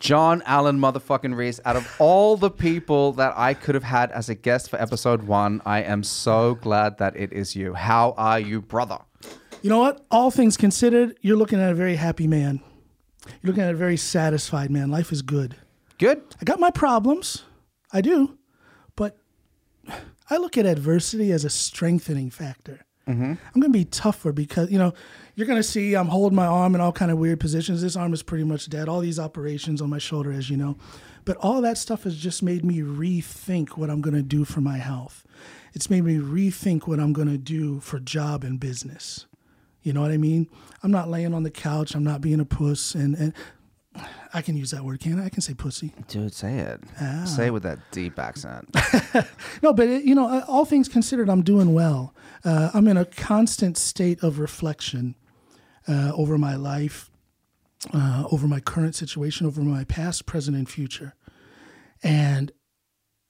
John Allen motherfucking Reese, out of all the people that I could have had as a guest for episode one, I am so glad that it is you. How are you, brother? You know what? All things considered, you're looking at a very happy man. You're looking at a very satisfied man. Life is good. Good? I got my problems. I do. But I look at adversity as a strengthening factor. Mm-hmm. I'm going to be tougher because, you know, you're going to see I'm holding my arm in all kind of weird positions. This arm is pretty much dead. All these operations on my shoulder, as you know. But all that stuff has just made me rethink what I'm going to do for my health. It's made me rethink what I'm going to do for job and business. You know what I mean? I'm not laying on the couch. I'm not being a puss. And, and I can use that word, can I? I can say pussy. Dude, say it. Say it with that deep accent. No, but it, you know, uh, all things considered, I'm doing well. Uh, I'm in a constant state of reflection uh, over my life, uh, over my current situation, over my past, present, and future, and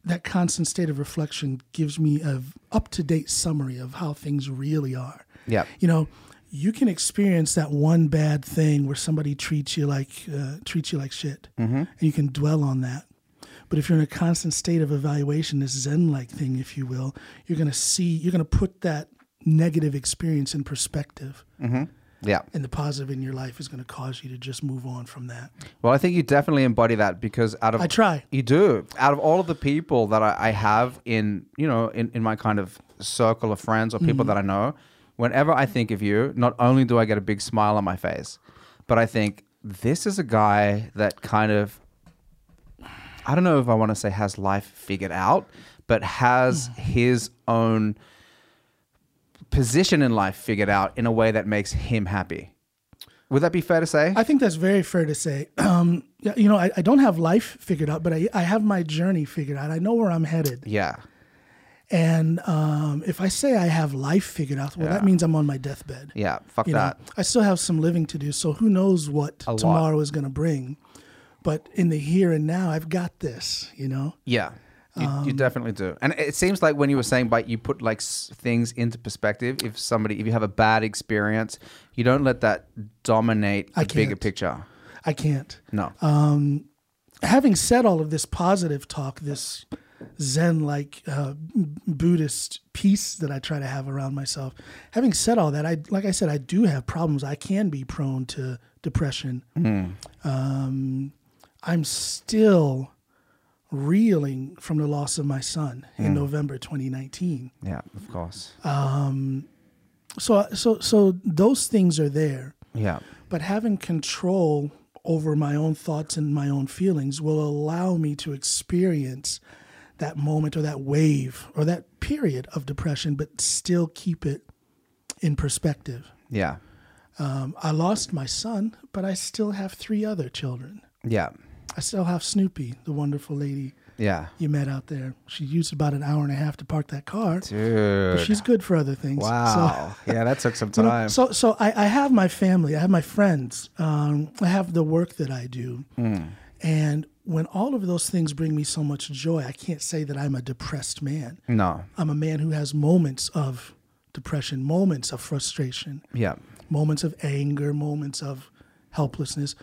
that constant state of reflection gives me a up to date summary of how things really are. Yeah. You know, you can experience that one bad thing where somebody treats you like uh, treats you like shit, and you can dwell on that. But if you're in a constant state of evaluation, this Zen like thing, if you will, you're going to see, you're going to put that negative experience in perspective. Yeah. And the positive in your life is going to cause you to just move on from that. Well, I think you definitely embody that because out of I try. You do. Out of all of the people that I, I have in, you know, in, in my kind of circle of friends or people mm-hmm. that I know, whenever I think of you, not only do I get a big smile on my face, but I think this is a guy that kind of I don't know if I want to say has life figured out, but has mm. his own position in life figured out in a way that makes him happy. Would that be fair to say? I think that's very fair to say. Um, yeah, you know, I, I don't have life figured out, but I, I have my journey figured out. I know where I'm headed. yeah. And um, if I say I have life figured out, well, Yeah. that means I'm on my deathbed. Yeah. Fuck You know, that. I still have some living to do, so who knows what A lot. tomorrow is going to bring. But in the here and now, I've got this, you know? Yeah. You, Um, you definitely do. And it seems like when you were saying, but you put like s- things into perspective. If somebody, if you have a bad experience, you don't let that dominate the I bigger can't. picture. I can't. No. Um, Having said all of this positive talk, this Zen like uh, Buddhist peace that I try to have around myself, having said all that, I like I said, I do have problems. I can be prone to depression. Um, I'm still reeling from the loss of my son in November 2019. yeah, of course. Um, So, so, so those things are there. yeah. but having control over my own thoughts and my own feelings will allow me to experience that moment or that wave or that period of depression, but still keep it in perspective. Yeah. Um, I lost my son, but I still have three other children. Yeah. I still have Snoopy, the wonderful lady Yeah. you met out there. She used about an hour and a half to park that car, but Dude. she's good for other things. So- Wow. yeah, that took some You know, time. so, so I, I have my family, I have my friends, um, I have the work that I do, and when all of those things bring me so much joy, I can't say that I'm a depressed man. no. I'm a man who has moments of depression, moments of frustration, Yeah. moments of anger, moments of helplessness,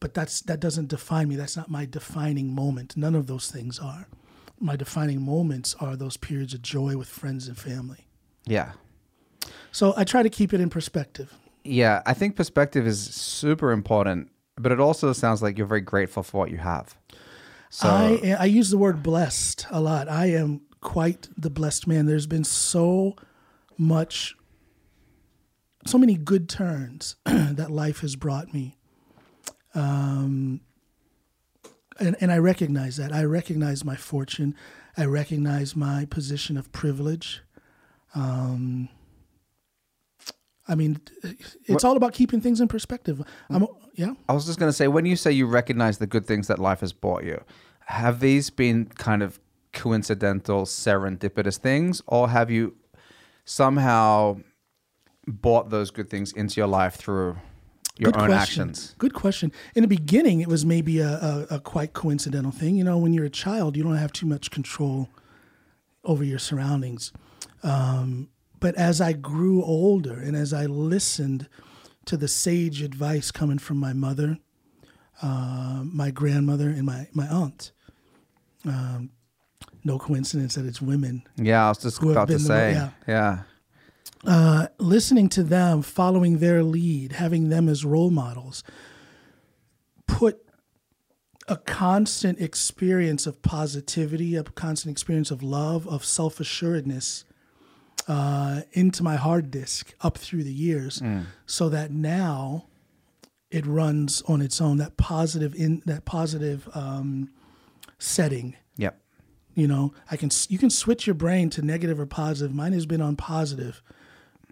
but that's that doesn't define me. That's not my defining moment. None of those things are. My defining moments are those periods of joy with friends and family. Yeah. So I try to keep it in perspective. Yeah. I think perspective is super important, but it also sounds like you're very grateful for what you have. So, I I use the word blessed a lot. I am quite the blessed man. There's been so much, so many good turns that life has brought me. Um, and, and I recognize that. I recognize my fortune. I recognize my position of privilege. Um, I mean, it's all about keeping things in perspective. I'm, yeah. I was just going to say, when you say you recognize the good things that life has brought you, have these been kind of coincidental, serendipitous things, or have you somehow brought those good things into your life through your own question. actions? Good question. In the beginning, it was maybe a, a, a quite coincidental thing. You know, when you're a child, you don't have too much control over your surroundings. Um, but as I grew older and as I listened to the sage advice coming from my mother, uh, my grandmother, and my my aunt. Um, no coincidence that it's women. Yeah, I was just about to been the- say. yeah. yeah. Uh, listening to them, following their lead, having them as role models, put a constant experience of positivity, a constant experience of love, of self assuredness uh, into my hard disk up through the years, so that now it runs on its own. That positive in that positive um, setting Yep. you know i can you can switch your brain to negative or positive mine has been on positive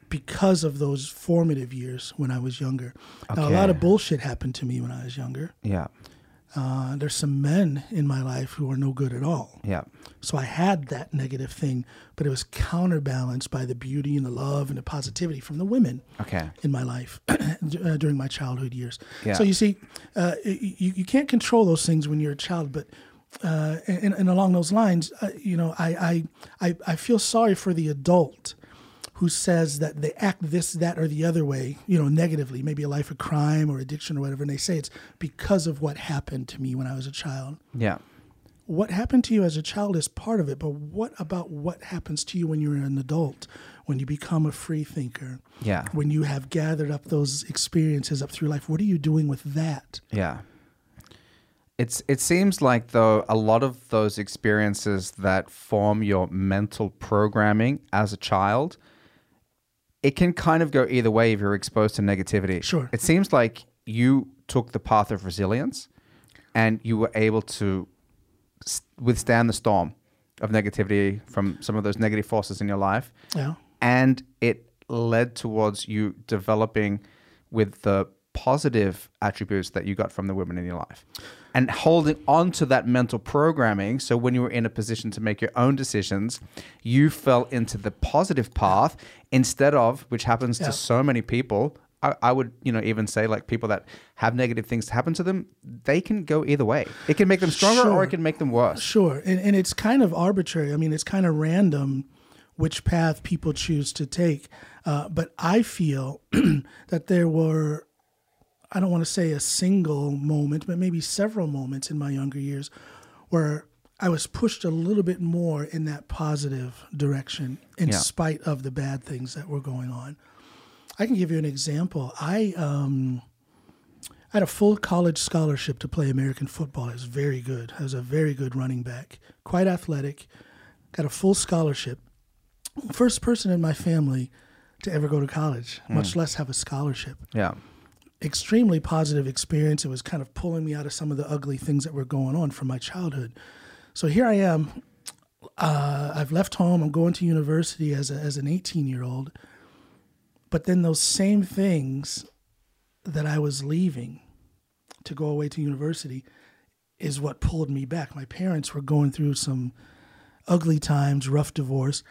because of those formative years when i was younger now a lot of bullshit happened to me when i was younger Yeah. uh, there's some men in my life who are no good at all Yeah. so i had that negative thing but it was counterbalanced by the beauty and the love and the positivity from the women Okay. in my life uh, during my childhood years. Yeah. So you see, uh, you, you can't control those things when you're a child, but uh, and, and along those lines, uh, you know, I, I I I feel sorry for the adult who says that they act this, that, or the other way, you know, negatively, maybe a life of crime or addiction or whatever, and they say it's because of what happened to me when I was a child. Yeah. What happened to you as a child is part of it, but what about what happens to you when you're an adult, when you become a free thinker? Yeah. when you have gathered up those experiences up through life what are you doing with that Yeah. It's it seems like though a lot of those experiences that form your mental programming as a child it can kind of go either way if you're exposed to negativity. Sure. It seems like you took the path of resilience and you were able to withstand the storm of negativity from some of those negative forces in your life yeah and it led towards you developing with the positive attributes that you got from the women in your life. And holding on to that mental programming so when you were in a position to make your own decisions you fell into the positive path instead of which happens Yeah. to so many people I, I would you know even say like people that have negative things happen to them they can go either way. It can make them stronger or it can make them worse. Sure. And, and it's kind of arbitrary. I mean it's kind of random which path people choose to take. Uh, but i feel that there were i don't want to say a single moment but maybe several moments in my younger years where i was pushed a little bit more in that positive direction in Yeah. spite of the bad things that were going on I can give you an example. I um, I had a full college scholarship to play American football. I was very good. I was a very good running back, quite athletic. Got a full scholarship. First person in my family to ever go to college, much less have a scholarship. yeah Extremely positive experience. It was kind of pulling me out of some of the ugly things that were going on from my childhood. So here I am. Uh, I've left home. I'm going to university as a, as an 18 year old. But then those same things that I was leaving to go away to university is what pulled me back. My parents were going through some ugly times, rough divorce.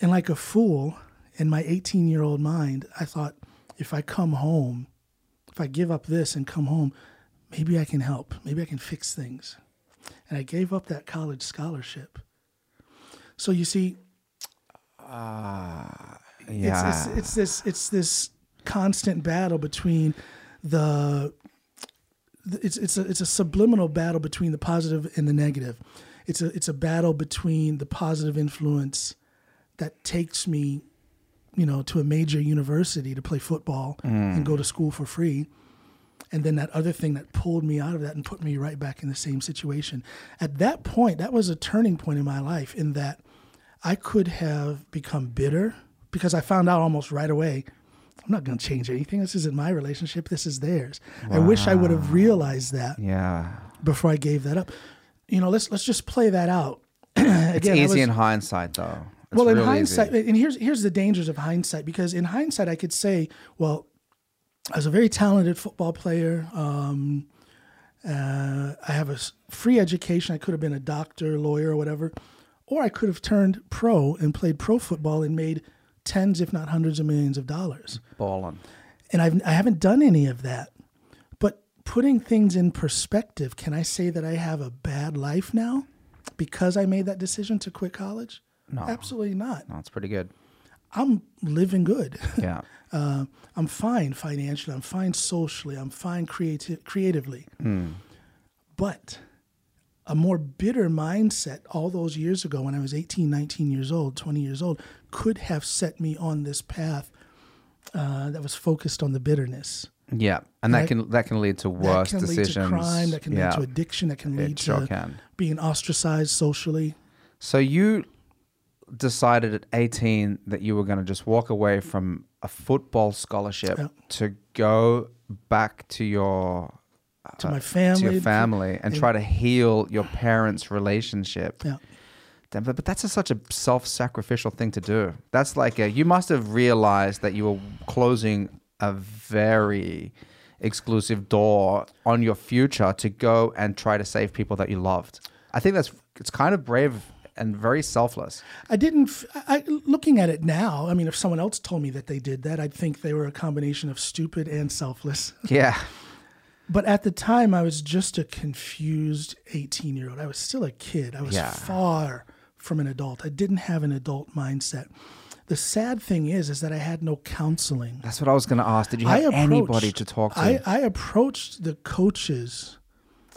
And like a fool, in my 18 year old mind, I thought, if I come home, if I give up this and come home, maybe I can help. Maybe I can fix things. And I gave up that college scholarship. So you see, yeah it's, it's, it's this it's this constant battle between the the- it's it's a it's a subliminal battle between the positive and the negative. It's a it's a battle between the positive influence that takes me, you know, to a major university to play football and go to mm. school for free. And then that other thing that pulled me out of that and put me right back in the same situation. At that point, that was a turning point in my life in that I could have become bitter because I found out almost right away I'm not going to change anything. This isn't my relationship. This is theirs. I wish I would have realized that yeah before I gave that up. You know, let's let's just play that out. it's Again, I easy was- in hindsight though It's well, in hindsight, easy. and here's here's the dangers of hindsight because in hindsight, I could say, well, I was a very talented football player. Um, uh, I have a free education. I could have been a doctor, lawyer, or whatever, or I could have turned pro and played pro football and made tens, if not hundreds of millions of dollars. Ballin'. And I've I haven't done any of that. But putting things in perspective, can I say that I have a bad life now because I made that decision to quit college? No. Absolutely not. No, it's pretty good. I'm living good. Yeah. Uh, I'm fine financially. I'm fine socially. I'm fine creati- creatively. But a more bitter mindset all those years ago when I was 18, 19 years old, 20 years old, could have set me on this path uh, that was focused on the bitterness. Yeah. And that That- can that can lead to worse that can decisions. lead to crime, that can yeah. lead to addiction, that can lead sure to can. being ostracized socially. So you decided at 18 that you were going to just walk away from a football scholarship Yeah. to go back to your To uh, my to family. your family and try to heal your parents' relationship. Yeah. Damn, But, but that's a, such a self-sacrificial thing to do. That's like a, you must have realized that you were closing a very exclusive door on your future to go and try to save people that you loved. I think that's it's kind of brave and very selfless. I didn't. I, looking at it now, I mean, if someone else told me that they did that, I'd think they were a combination of stupid and selfless. Yeah. But at the time, I was just a confused 18 year old. I was still a kid. I was Yeah. far from an adult. I didn't have an adult mindset. The sad thing is, is that I had no counseling. That's what I was going to ask. Did you have anybody to talk to? I, I approached the coaches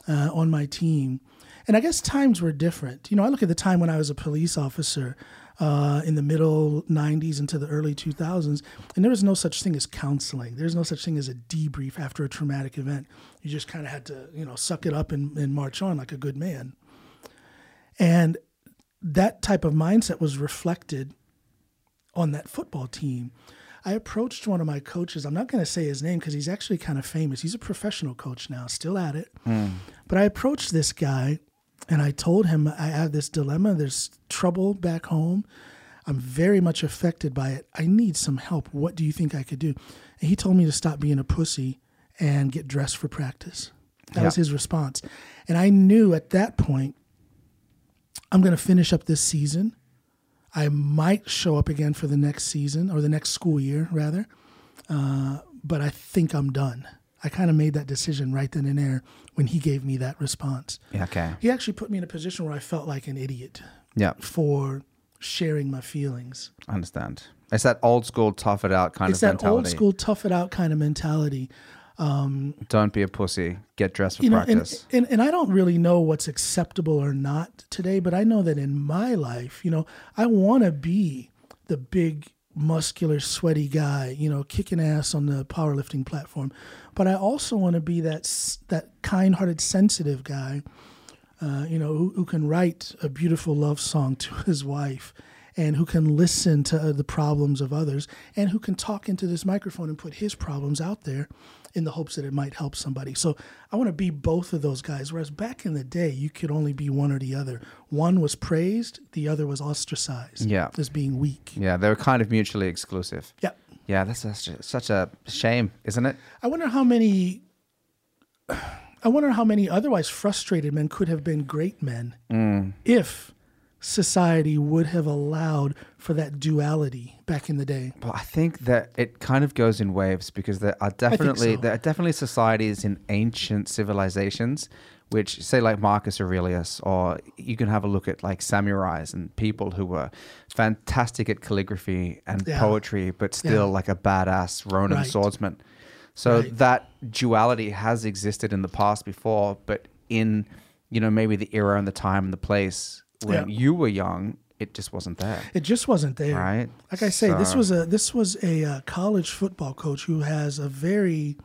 uh, on my team, and I guess times were different. You know, I look at the time when I was a police officer uh, in the middle 90s into the early 2000s, and there was no such thing as counseling. There's no such thing as a debrief after a traumatic event. You just kind of had to, you know, suck it up and, and march on like a good man. And that type of mindset was reflected on that football team. I approached one of my coaches. I'm not going to say his name because he's actually kind of famous. He's a professional coach now, still at it. But I approached this guy and I told him I have this dilemma. There's trouble back home. I'm very much affected by it. I need some help. What do you think I could do? And he told me to stop being a pussy and get dressed for practice. That was his response. And I knew at that point, I'm going to finish up this season. I might show up again for the next season or the next school year, rather. Uh, but I think I'm done. I kind of made that decision right then and there when he gave me that response. okay. He actually put me in a position where I felt like an idiot Yeah, for sharing my feelings. I understand. It's that old school tough it out kind it's of that mentality. old school tough it out kind of mentality. Um, don't be a pussy. Get dressed for you know, and, practice. and and I don't really know what's acceptable or not today, but I know that in my life, you know, I want to be the big, muscular, sweaty guy, you know, kicking ass on the powerlifting platform, but I also want to be that that kind-hearted, sensitive guy, uh, you know, who, who can write a beautiful love song to his wife. And who can listen to uh, the problems of others, and who can talk into this microphone and put his problems out there, in the hopes that it might help somebody. So I want to be both of those guys. Whereas back in the day, you could only be one or the other. One was praised, the other was ostracized Yeah. as being weak. Yeah, they were kind of mutually exclusive. Yeah. Yeah, that's such a, such a shame, isn't it? I wonder how many. I wonder how many otherwise frustrated men could have been great men mm. if society would have allowed for that duality back in the day. Well, I think that it kind of goes in waves because there are definitely so. there are definitely societies in ancient civilizations which say like Marcus Aurelius or you can have a look at like samurais and people who were fantastic at calligraphy and Yeah. poetry but still Yeah. like a badass Ronin Right. swordsman. So Right. that duality has existed in the past before but in you know maybe the era and the time and the place when Yeah. you were young it just wasn't there. It just wasn't there. Right. Like I say, this was a this was a uh, college football coach who has a very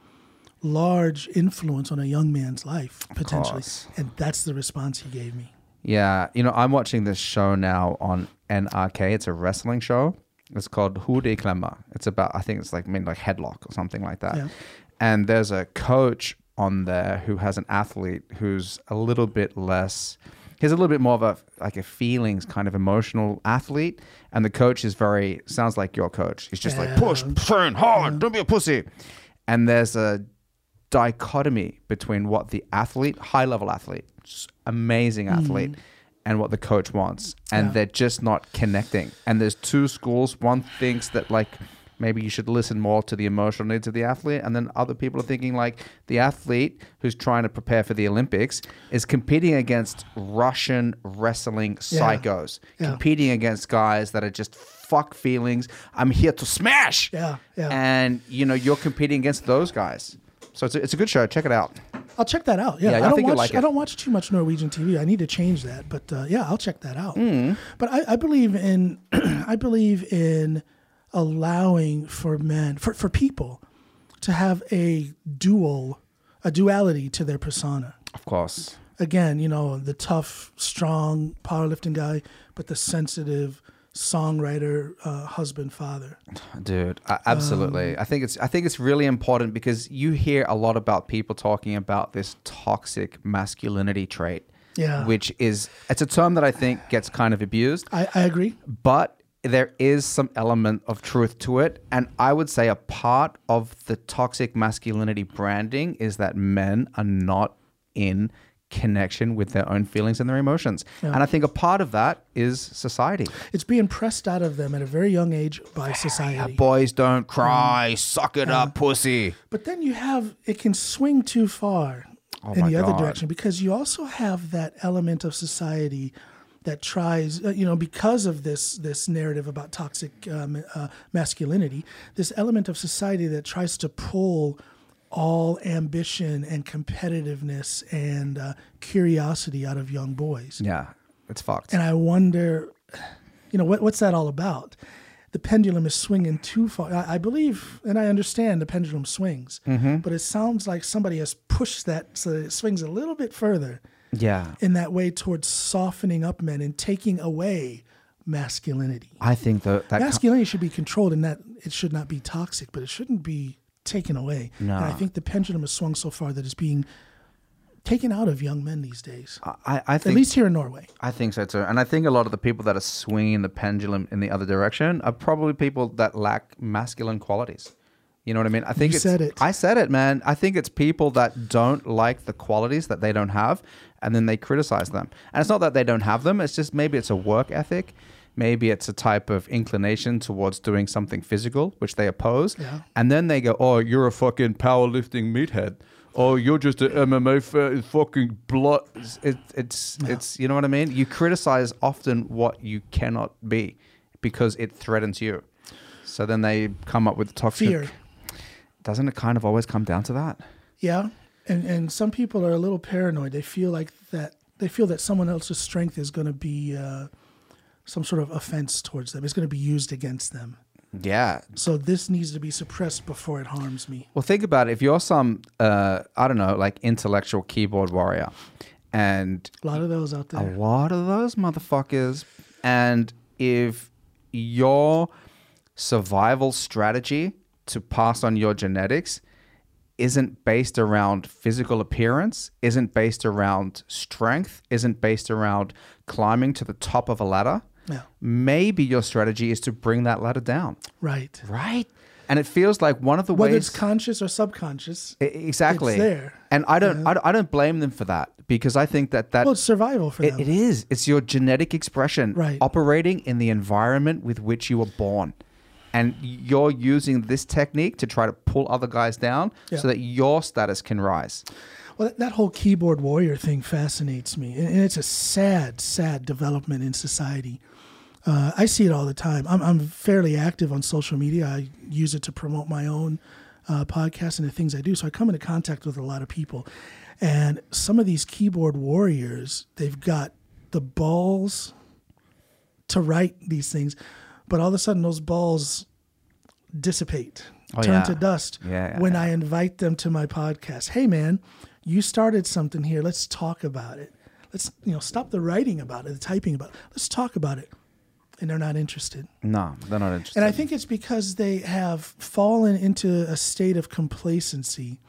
large influence on a young man's life potentially, and that's the response he gave me. Yeah, you know, I'm watching this show now on NRK. It's a wrestling show. It's called Hoodie Klemmer. It's about, I think it's like mean like headlock or something like that. Yeah. And there's a coach on there who has an athlete who's a little bit less. He's a little bit more of a like a feelings kind of emotional athlete, and the coach is very sounds like your coach. He's just like push, train hard, don't be a pussy. And there's a dichotomy between what the athlete, high level athlete, amazing mm. athlete, and what the coach wants. And they're just not connecting. And there's two schools. One thinks that like maybe you should listen more to the emotional needs of the athlete. And then other people are thinking like the athlete who's trying to prepare for the Olympics is competing against Russian wrestling psychos, Yeah. competing against guys that are just fuck feelings. I'm here to smash. Yeah, yeah. And you know, you're competing against those guys. So it's a, it's a good show. Check it out. I'll check that out. Yeah, Yeah, I don't think watch. like I don't watch too much Norwegian TV. I need to change that. But uh, yeah, I'll check that out. Mm. But I, I believe in. I believe in allowing for men for for people to have a dual, a duality to their persona. Of course. Again, you know, the tough, strong, powerlifting guy, but the sensitive songwriter, uh, husband, father. Dude, absolutely. Um, I think it's I think it's really important because you hear a lot about people talking about this toxic masculinity trait. Yeah. Which is it's a term that I think gets kind of abused, I, I agree. but there is some element of truth to it. And I would say a part of the toxic masculinity branding is that men are not in connection with their own feelings and their emotions. And I think a part of that is society. It's being pressed out of them at a very young age by society. Boys don't cry, mm. suck it up, pussy. But then you have it can swing too far oh in Oh my the other direction because you also have that element of society that tries, uh, you know, because of this this narrative about toxic um, uh, masculinity, this element of society that tries to pull all ambition and competitiveness and uh, curiosity out of young boys. Yeah, it's fucked. And I wonder, you know, what, what's that all about? The pendulum is swinging too far. I, I believe and I understand the pendulum swings, Mm-hmm. but it sounds like somebody has pushed that so that it swings a little bit further yeah, in that way towards softening up men and taking away masculinity. I think that that Masculinity should be controlled and that it should not be toxic, but it shouldn't be taken away. No. And I think the pendulum has swung so far that it's being taken out of young men these days, I, I think, at least here in Norway. I think so too, and I think a lot of the people that are swinging the pendulum in the other direction are probably people that lack masculine qualities. You know what I mean? I think You said it. I said it, man. I think it's people that don't like the qualities that they don't have, and then they criticize them. And it's not that they don't have them. It's just maybe it's a work ethic. Maybe it's a type of inclination towards doing something physical, which they oppose. Yeah. And then they go, "Oh, you're a fucking powerlifting meathead. Oh, you're just an MMA fa- fucking blood." It, it's it's you know what I mean. You criticize often what you cannot be because it threatens you. So then they come up with the toxic. Fear. Doesn't it kind of always come down to that? Yeah, and and some people are a little paranoid. They feel like that. They feel that someone else's strength is going to be uh, some sort of offense towards them. It's going to be used against them. Yeah. So this needs to be suppressed before it harms me. Well, think about it. If you're some, uh, I don't know, like intellectual keyboard warrior, and A lot of those out there, a lot of those motherfuckers. And if your survival strategy to pass on your genetics isn't based around physical appearance, isn't based around strength, isn't based around climbing to the top of a ladder, Yeah. maybe your strategy is to bring that ladder down. Right. Right. And it feels like one of the ways. Whether ways it's conscious or subconscious. Exactly It's there. and i don't I, don't I don't blame them for that because i think that that Well, it's survival for it, them. it is it's your genetic expression Right. operating in the environment with which you were born and you're using this technique to try to pull other guys down Yeah. so that your status can rise Well, that- whole keyboard warrior thing fascinates me, and and it's a sad, sad development in society. Uh, I see it all the time. I'm, I'm fairly active on social media. I use it to promote my own uh, podcast and the things I do. So I come into contact with a lot of people, and some of these keyboard warriors, they've got the balls to write these things, but all of a sudden those balls dissipate, Oh, turn yeah. to dust Yeah, when. I invite them to my podcast. Hey, man, you started something here. Let's talk about it. Let's you know stop the writing about it, the typing about it. Let's talk about it. And they're not interested. no they're not interested And I think it's because they have fallen into a state of complacency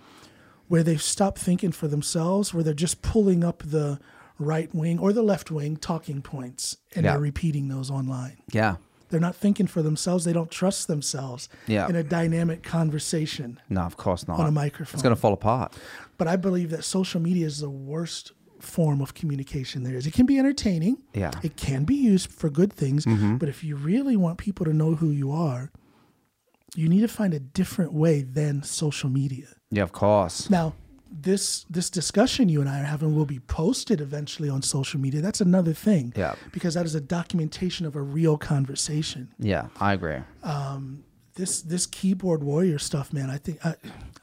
where they've stopped thinking for themselves, where they're just pulling up the right wing or the left wing talking points and Yeah. they're repeating those online. yeah They're not thinking for themselves. They don't trust themselves Yeah. in a dynamic conversation. no of course not On a microphone. it's going to fall apart But I believe that social media is the worst form of communication there is. It can be entertaining. Yeah. Mm-hmm. It can be used for good things. But if you really want people to know who you are, you need to find a different way than social media. yeah of course Now, this this discussion you and I are having will be posted eventually on social media. That's another thing. Yeah. Because that is a documentation of a real conversation. Yeah, I agree. Um, This this keyboard warrior stuff, man. I think I,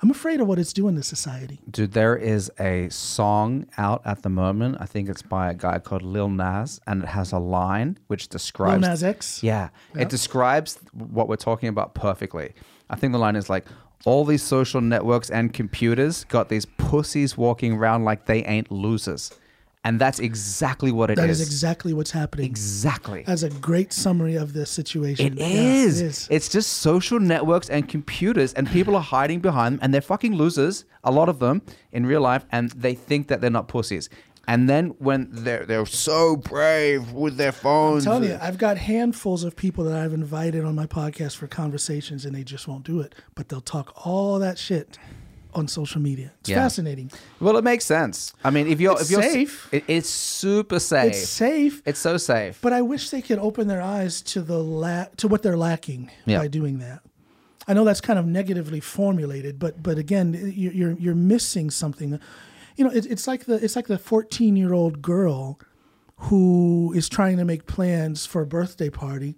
I'm afraid of what it's doing to society. Dude, there is a song out at the moment. I think it's by a guy called Lil Nas, and it has a line which describes. Lil Nas X? Yeah, Yeah. it describes what we're talking about perfectly. I think the line is like, all these social networks and computers got these pussies walking around like they ain't losers. And that's exactly what it is. That is exactly what's happening. exactly. That's a great summary of the situation. It Yeah, is. it is. It's just social networks and computers, and people are hiding behind them, and they're fucking losers. A lot of them in real life, and they think that they're not pussies. And then when they're they're so brave with their phones, I'm telling you, I've got handfuls of people that I've invited on my podcast for conversations, and they just won't do it. But they'll talk all that shit on social media. It's Yeah. fascinating. well, it makes sense. I mean, if you're It's if you're safe. it, it's super safe. It's safe, It's so safe. but I wish they could open their eyes to the la- to what they're lacking Yeah. by doing that. I know that's kind of negatively formulated, but but again, you're you're, you're missing something. You know, it, it's like the it's like the 14 year old girl who is trying to make plans for a birthday party,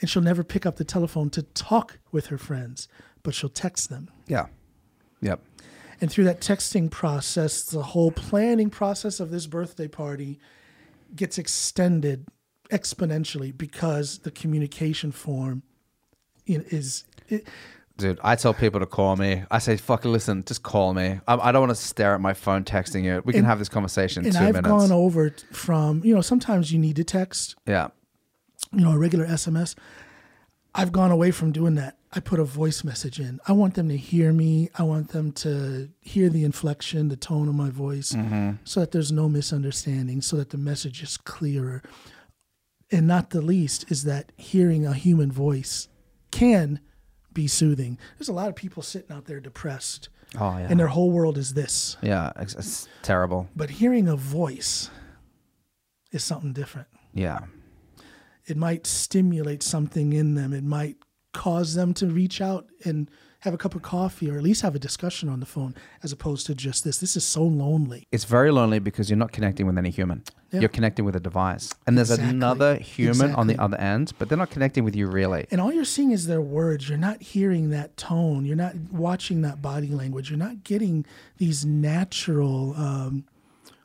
and she'll never pick up the telephone to talk with her friends, but she'll text them. yeah. Yep. And through that texting process, the whole planning process of this birthday party gets extended exponentially because the communication form is. It, Dude, I tell people to call me. I say, "Fucking listen, just call me. I, I don't want to stare at my phone texting you. We can And- have this conversation in and two I've minutes." gone over from, you know, sometimes you need to text, yeah. you know, a regular SMS. I've gone away from doing that. I put a voice message in. I want them to hear me. I want them to hear the inflection, the tone of my voice, mm-hmm. so that there's no misunderstanding, so that the message is clearer. And not the least is that hearing a human voice can be soothing. There's a lot of people sitting out there depressed, Oh yeah. and their whole world is this. yeah. It's, it's terrible. But hearing a voice is something different. Yeah. it might stimulate something in them. It might cause them to reach out and have a cup of coffee or at least have a discussion on the phone as opposed to just this. This is so lonely. It's very lonely because you're not connecting with any human. Yeah. You're connecting with a device. And there's Exactly. another human on the other end, but they're not connecting with you really. And all you're seeing is their words. You're not hearing that tone. You're not watching that body language. You're not getting these natural, um,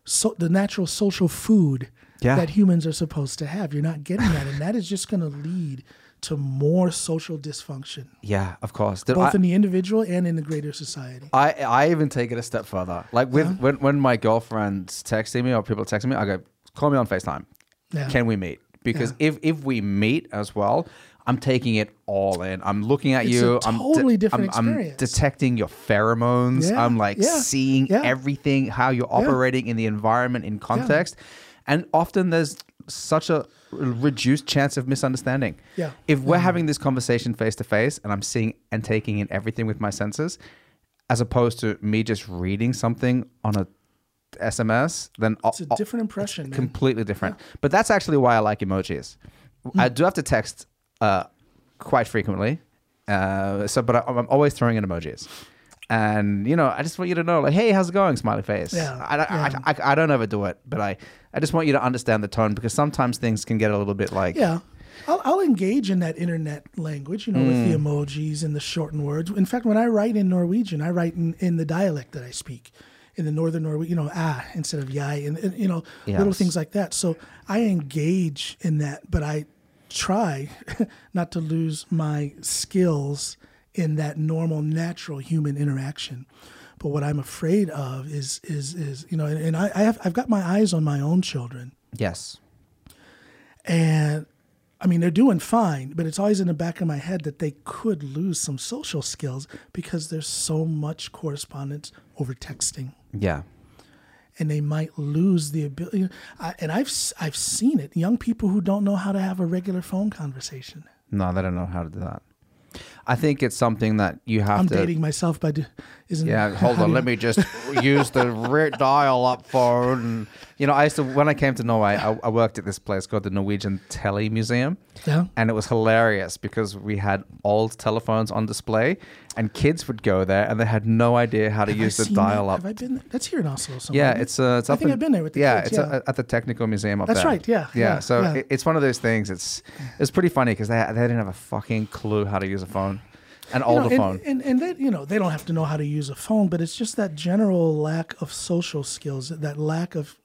so, the natural social food Yeah. that humans are supposed to have. You're not getting that. And that is just going to lead to more social dysfunction, Yeah, of course. Dude, both I, in the individual and in the greater society. I, I even take it a step further. Like with uh-huh. when, when my girlfriend's texting me or people texting me, I go, call me on FaceTime. Yeah. Can we meet? Because if if we meet as well, I'm taking it all in. I'm looking at It's you. a I'm totally different I'm, I'm detecting your pheromones. Yeah, I'm like yeah, seeing yeah. everything, how you're operating in the environment, in context. And often there's such a reduced chance of misunderstanding. Yeah. If we're having this conversation face to face and I'm seeing and taking in everything with my senses, as opposed to me just reading something on a SMS, then It's a different impression, completely different. But that's actually why I like emojis. Hmm. I do have to text uh, quite frequently. Uh, so, but I, I'm always throwing in emojis. And you know, I just want you to know, like, hey, how's it going? Smiley face. Yeah, I, I, yeah. I, I, I don't overdo it, but I, I just want you to understand the tone because sometimes things can get a little bit like, Yeah. I'll, I'll engage in that internet language, you know, with the Mm. emojis and the shortened words. In fact, when I write in Norwegian, I write in, in the dialect that I speak, in the northern Norwegian, you know, ah instead of yai, and, and, you know, little things like that. So I engage in that, but I try not to lose my skills in that normal, natural human interaction. But what I'm afraid of is is is you know, and, and I, I have I've got my eyes on my own children. yes, And I mean, they're doing fine, but it's always in the back of my head that they could lose some social skills because there's so much correspondence over texting. yeah, And they might lose the ability. I, and I've I've seen it. Young people who don't know how to have a regular phone conversation. no, they don't know how to do that. I think it's something that you have to I'm to. dating myself by. Do, isn't Yeah, hold on. Let me just use the re- dial-up phone. And, you know, I used to when I came to Norway, I, I worked at this place called the Norwegian Tele Museum, Yeah. and it was hilarious because we had old telephones on display, and kids would go there and they had no idea how to Have I use the dial-up. Have I been? There? That's here in Oslo. Somewhere. Yeah, it's uh, it's I think in- I've been there with the yeah, kids, it's yeah. uh, at the Technical Museum up That's there. right, yeah, yeah. yeah, so. It, it's one of those things. It's it's pretty funny because they they didn't have a fucking clue how to use a phone, an You know, and, phone. and and they, you know they don't have to know how to use a phone, but it's just that general lack of social skills, that lack of,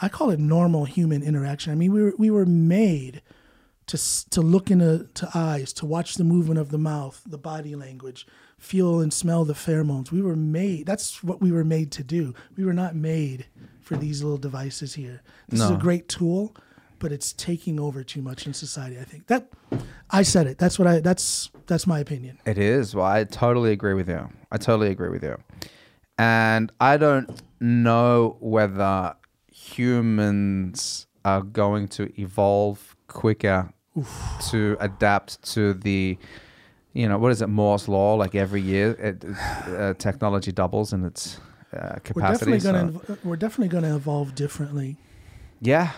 I call it normal human interaction. I mean, we were we were made to to look into to eyes, to watch the movement of the mouth, the body language, feel and smell the pheromones. We were made. That's what we were made to do. We were not made for these little devices here. This is a great tool, but it's taking over too much in society. I think that I said it. That's what I. That's that's my opinion. It is. Well, I totally agree with you. I totally agree with you. And I don't know whether humans are going to evolve quicker to adapt to the, you know, what is it, Moore's law? Like every year, it, uh, technology doubles in its uh, We're definitely so- going to we're definitely going to evolve differently. Yeah.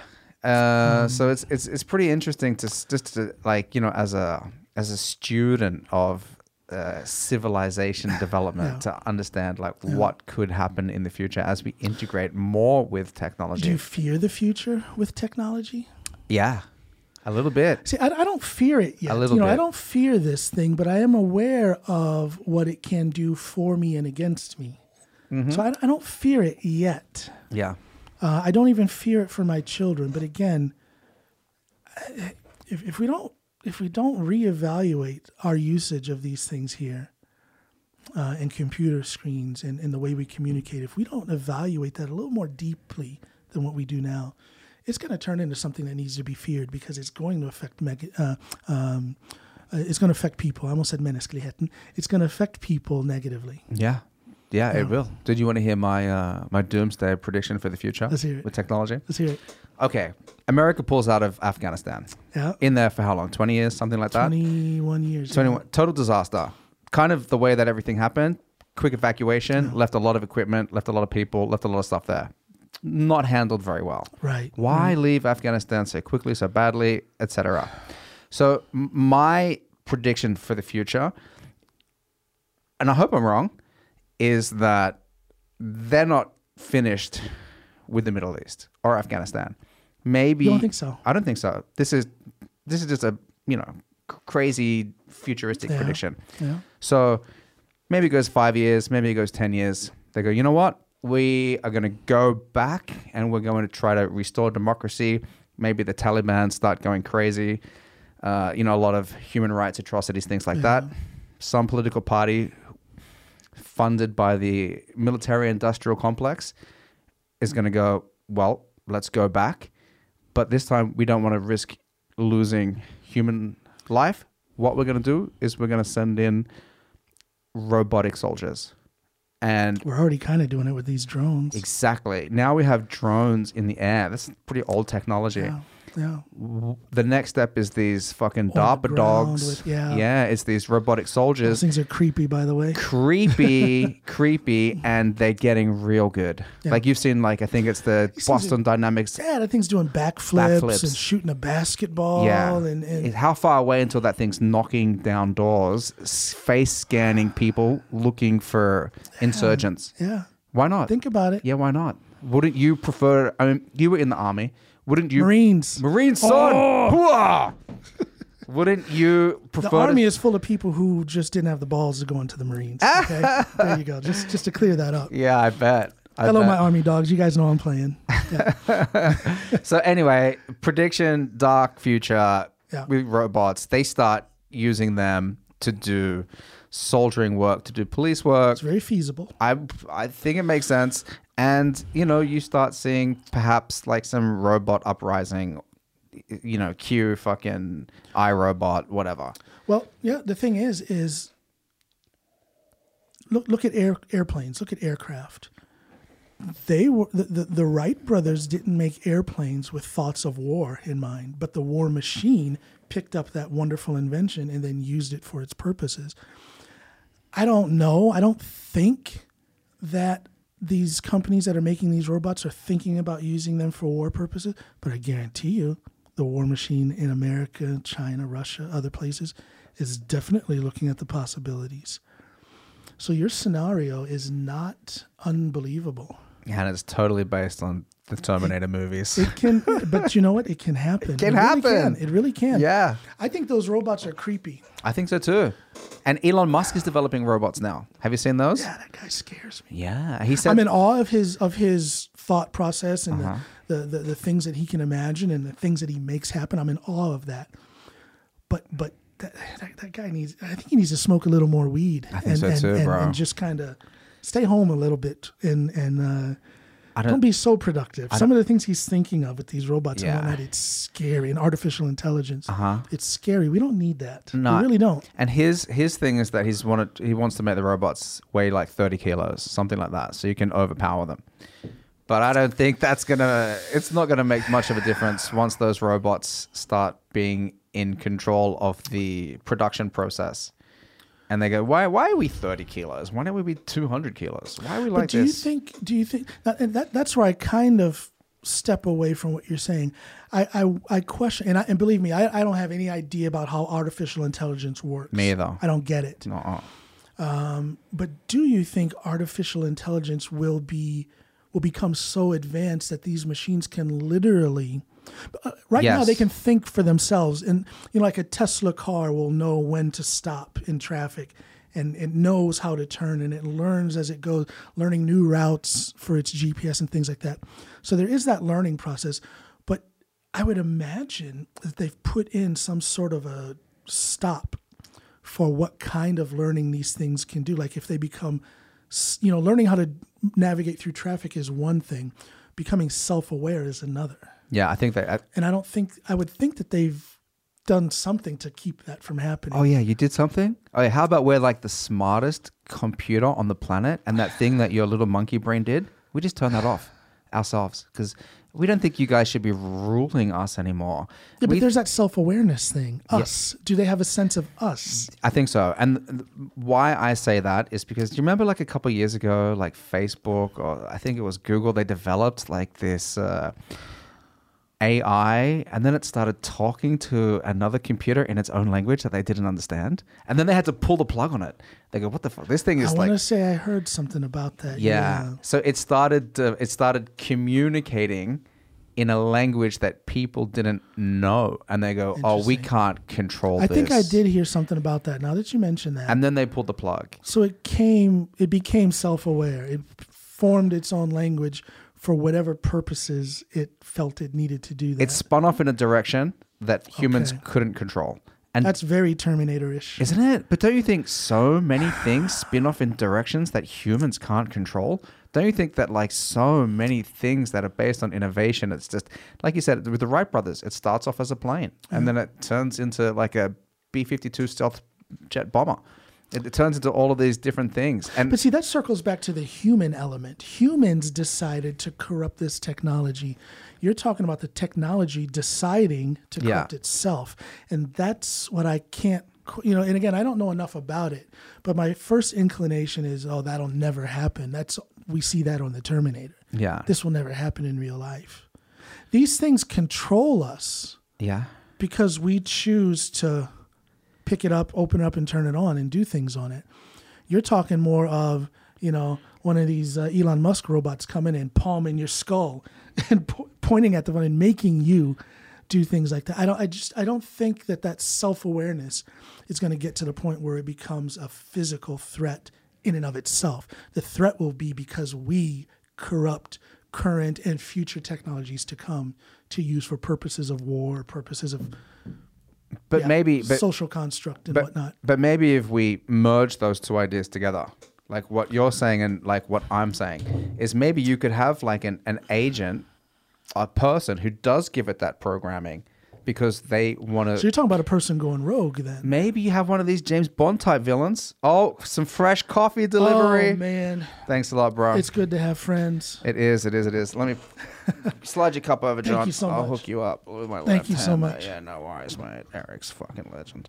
Uh, so it's it's it's pretty interesting to just to like you know as a as a student of uh, civilization development Yeah. to understand like Yeah. what could happen in the future as we integrate more with technology. Do you fear the future with technology? yeah, a little bit. See, I, I don't fear it yet. A little you know, I don't fear this thing, but I am aware of what it can do for me and against me. Mm-hmm. So I, I don't fear it yet. Yeah, Uh, I don't even fear it for my children. But again, if, if we don't if we don't reevaluate our usage of these things here uh, and computer screens and, and the way we communicate, if we don't evaluate that a little more deeply than what we do now, it's going to turn into something that needs to be feared because it's going to affect meg- uh, um, uh, it's going to affect people. I almost said menneskeligheten. It's going to affect people negatively. yeah, yeah. Yeah. It will. Did you want to hear my uh, my doomsday prediction for the future Let's hear it. with technology? Let's hear it. Okay, America pulls out of Afghanistan. Yeah. In there for how long? Twenty years, something like that. 21 years. 21 total disaster kind of the way that everything happened quick evacuation left a lot of equipment left a lot of people left a lot of stuff there not handled very well Right. why leave afghanistan so quickly so badly etc so my prediction for the future and i hope i'm wrong is that they're not finished with the middle east or afghanistan maybe You don't think so? I don't think so. This is this is just a you know crazy futuristic Yeah. prediction. Yeah. So maybe it goes five years, maybe it goes ten years. They go, you know what? We are going to go back and we're going to try to restore democracy. Maybe the Taliban start going crazy. Uh, you know, a lot of human rights atrocities, things like that. Some political party funded by the military-industrial complex is going to go, well, let's go back, but this time we don't want to risk losing human life. What we're going to do is we're going to send in robotic soldiers. And We're already kind of doing it with these drones. exactly, now we have drones in the air. That's pretty old technology. Yeah. Yeah. The next step is these fucking DARPA dogs. with- yeah. yeah, it's these robotic Those soldiers. things are creepy, by the way. creepy, creepy, and they're getting real good. Yeah. Like you've seen, like I think it's the These things Boston Dynamics. Yeah, that thing's doing backflips, Backflips. and shooting a basketball. Yeah, And, and how far away until that thing's knocking down doors, s- face scanning people looking for insurgents? yeah. Why not? Think about it. yeah, why not? Wouldn't you prefer? I mean, you were in the army. Wouldn't you? Marines. Marine son. Oh. Hooah! Wouldn't you prefer? The army to, is full of people who just didn't have the balls to go into the Marines. Okay, there you go. Just just to clear that up. yeah, I bet. I Hello, bet. my army dogs. You guys know I'm playing. Yeah. So anyway, prediction: dark future Yeah. with robots. They start using them to do soldiering work, to do police work. It's very feasible. I I think it makes sense, and you know, you start seeing perhaps like some robot uprising. You know, Q fucking iRobot, whatever. Well, yeah. The thing is, is look look at air airplanes. Look at aircraft. they were the, the, the Wright brothers didn't make airplanes with thoughts of war in mind, but the war machine picked up that wonderful invention and then used it for its purposes. I don't know. I don't think that these companies that are making these robots are thinking about using them for war purposes, but I guarantee you the war machine in America, China, Russia, other places is definitely looking at the possibilities. So your scenario is not unbelievable. Yeah, And it's totally based on the Terminator movies. It can, but you know what? It can happen. It can really happen. Can. It really can. Yeah. I think those robots are creepy. I think so too. And Elon Musk is developing robots now. Have you seen those? Yeah, that guy scares me. Yeah. He said I'm in awe of his of his thought process and Uh-huh. the, the, the the things that he can imagine and the things that he makes happen. I'm in awe of that. But but that, that, that guy needs. I think he needs to smoke a little more weed. I think so too, and, bro. And just kind of stay home a little bit and and uh, I don't, don't, be so productive. Some of the things he's thinking of with these robots Yeah. and whatnot, it's scary. And artificial intelligence, Uh-huh. it's scary. We don't need that. No. We really don't. And his his thing is that he's wanted he wants to make the robots weigh like thirty kilos, something like that, so you can overpower them. But I don't think that's gonna. It's not gonna make much of a difference once those robots start being in control of the production process. And they go, why? Why are we thirty kilos? Why don't we be two hundred kilos? Why are we like but do this? you think? Do you think? That, and that that's where I kind of step away from what you're saying. I I, I question, and I, and believe me, I, I don't have any idea about how artificial intelligence works. Me either. I don't get it. No, um, But do you think artificial intelligence will be will become so advanced that these machines can literally uh, right now they can think for themselves and you know like a Tesla car will know when to stop in traffic and it knows how to turn and it learns as it goes learning new routes for its GPS and things like that. So there is that learning process but I would imagine that they've put in some sort of a stop for what kind of learning these things can do. Like if they become, you know, learning how to navigate through traffic is one thing, becoming self aware is another. Yeah, I think that. I, And I don't think, I would think that they've done something to keep that from happening. Oh yeah, you did something. Oh yeah, how about we're like the smartest computer on the planet, and that thing that your little monkey brain did, we just turn that off ourselves because we don't think you guys should be ruling us anymore. yeah, but We- there's that self awareness thing. Us. Do they have a sense of us? I think so. And th- why I say that is because do you remember like a couple years ago, like Facebook or I think it was Google, they developed like this uh, AI and then it started talking to another computer in its own language that they didn't understand. And then they had to pull the plug on it. They go, what the fuck? This thing is I is want to say I heard something about that. Yeah. So it started. Uh, it started communicating in a language that people didn't know, and they go, "Oh, we can't control I this." think I did hear something about that now that you mention that. And then they pulled the plug. So it came, it became self aware. It formed its own language for whatever purposes it felt it needed to do that. It spun off in a direction that humans Okay. couldn't control. And That's very Terminator ish. isn't it? But don't you think so many things spin off in directions that humans can't control? Don't you think that like so many things that are based on innovation, it's just like you said with the Wright brothers, it starts off as a plane and then it turns into like a B fifty two stealth jet bomber. It, it turns into all of these different things. And But see, that circles back to the human element. Humans decided to corrupt this technology. You're talking about the technology deciding to Yeah. corrupt itself. And that's what I can't, you know, and again, I don't know enough about it, but my first inclination is, oh, that'll never happen. That's, we see that on the Terminator. yeah. This will never happen in real life. These things control us yeah. because we choose to pick it up, open it up, and turn it on and do things on it. You're talking more of, you know, one of these uh, Elon Musk robots coming and palming your skull and po- pointing at the one and making you do things like that. I don't. I just. I don't think that that self awareness is going to get to the point where it becomes a physical threat in and of itself. The threat will be because we corrupt current and future technologies to come to use for purposes of war, purposes of But yeah, maybe but social construct and but, whatnot. but maybe if we merge those two ideas together, like what you're saying and like what I'm saying, is maybe you could have like an, an agent, a person who does give it that programming because they want to. So you're talking about a person going rogue then? Maybe you have one of these James Bond type villains. Oh, some fresh coffee delivery. Oh man, Thanks a lot, bro. it's good to have friends. It is, it is, it is. Let me slide your cup over, Thank John. you so I'll much. hook you up with my Thank you so much. Yeah, no worries, mate. Eric's fucking legend.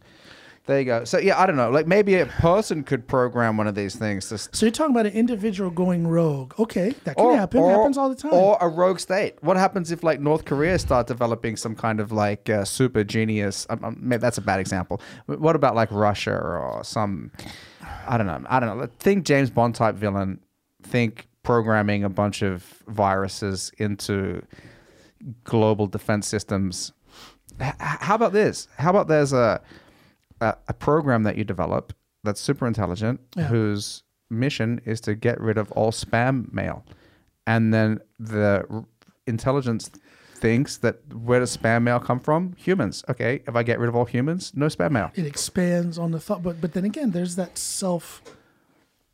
There you go. So yeah, I don't know. Like maybe a person could program one of these things to. So you're talking about an individual going rogue? Okay, that can happen. happens all the time. Or a rogue state. What happens if like North Korea start developing some kind of like uh, super genius? Um, um, that's a bad example. What about like Russia or some? I don't know. I don't know. Think James Bond type villain. Think programming a bunch of viruses into global defense systems. H- how about this? How about there's a a, a program that you develop that's super intelligent, Yeah. whose mission is to get rid of all spam mail, and then the r- intelligence thinks that where does spam mail come from? Humans. Okay, if I get rid of all humans, no spam mail. it expands on the thought, but but then again, there's that self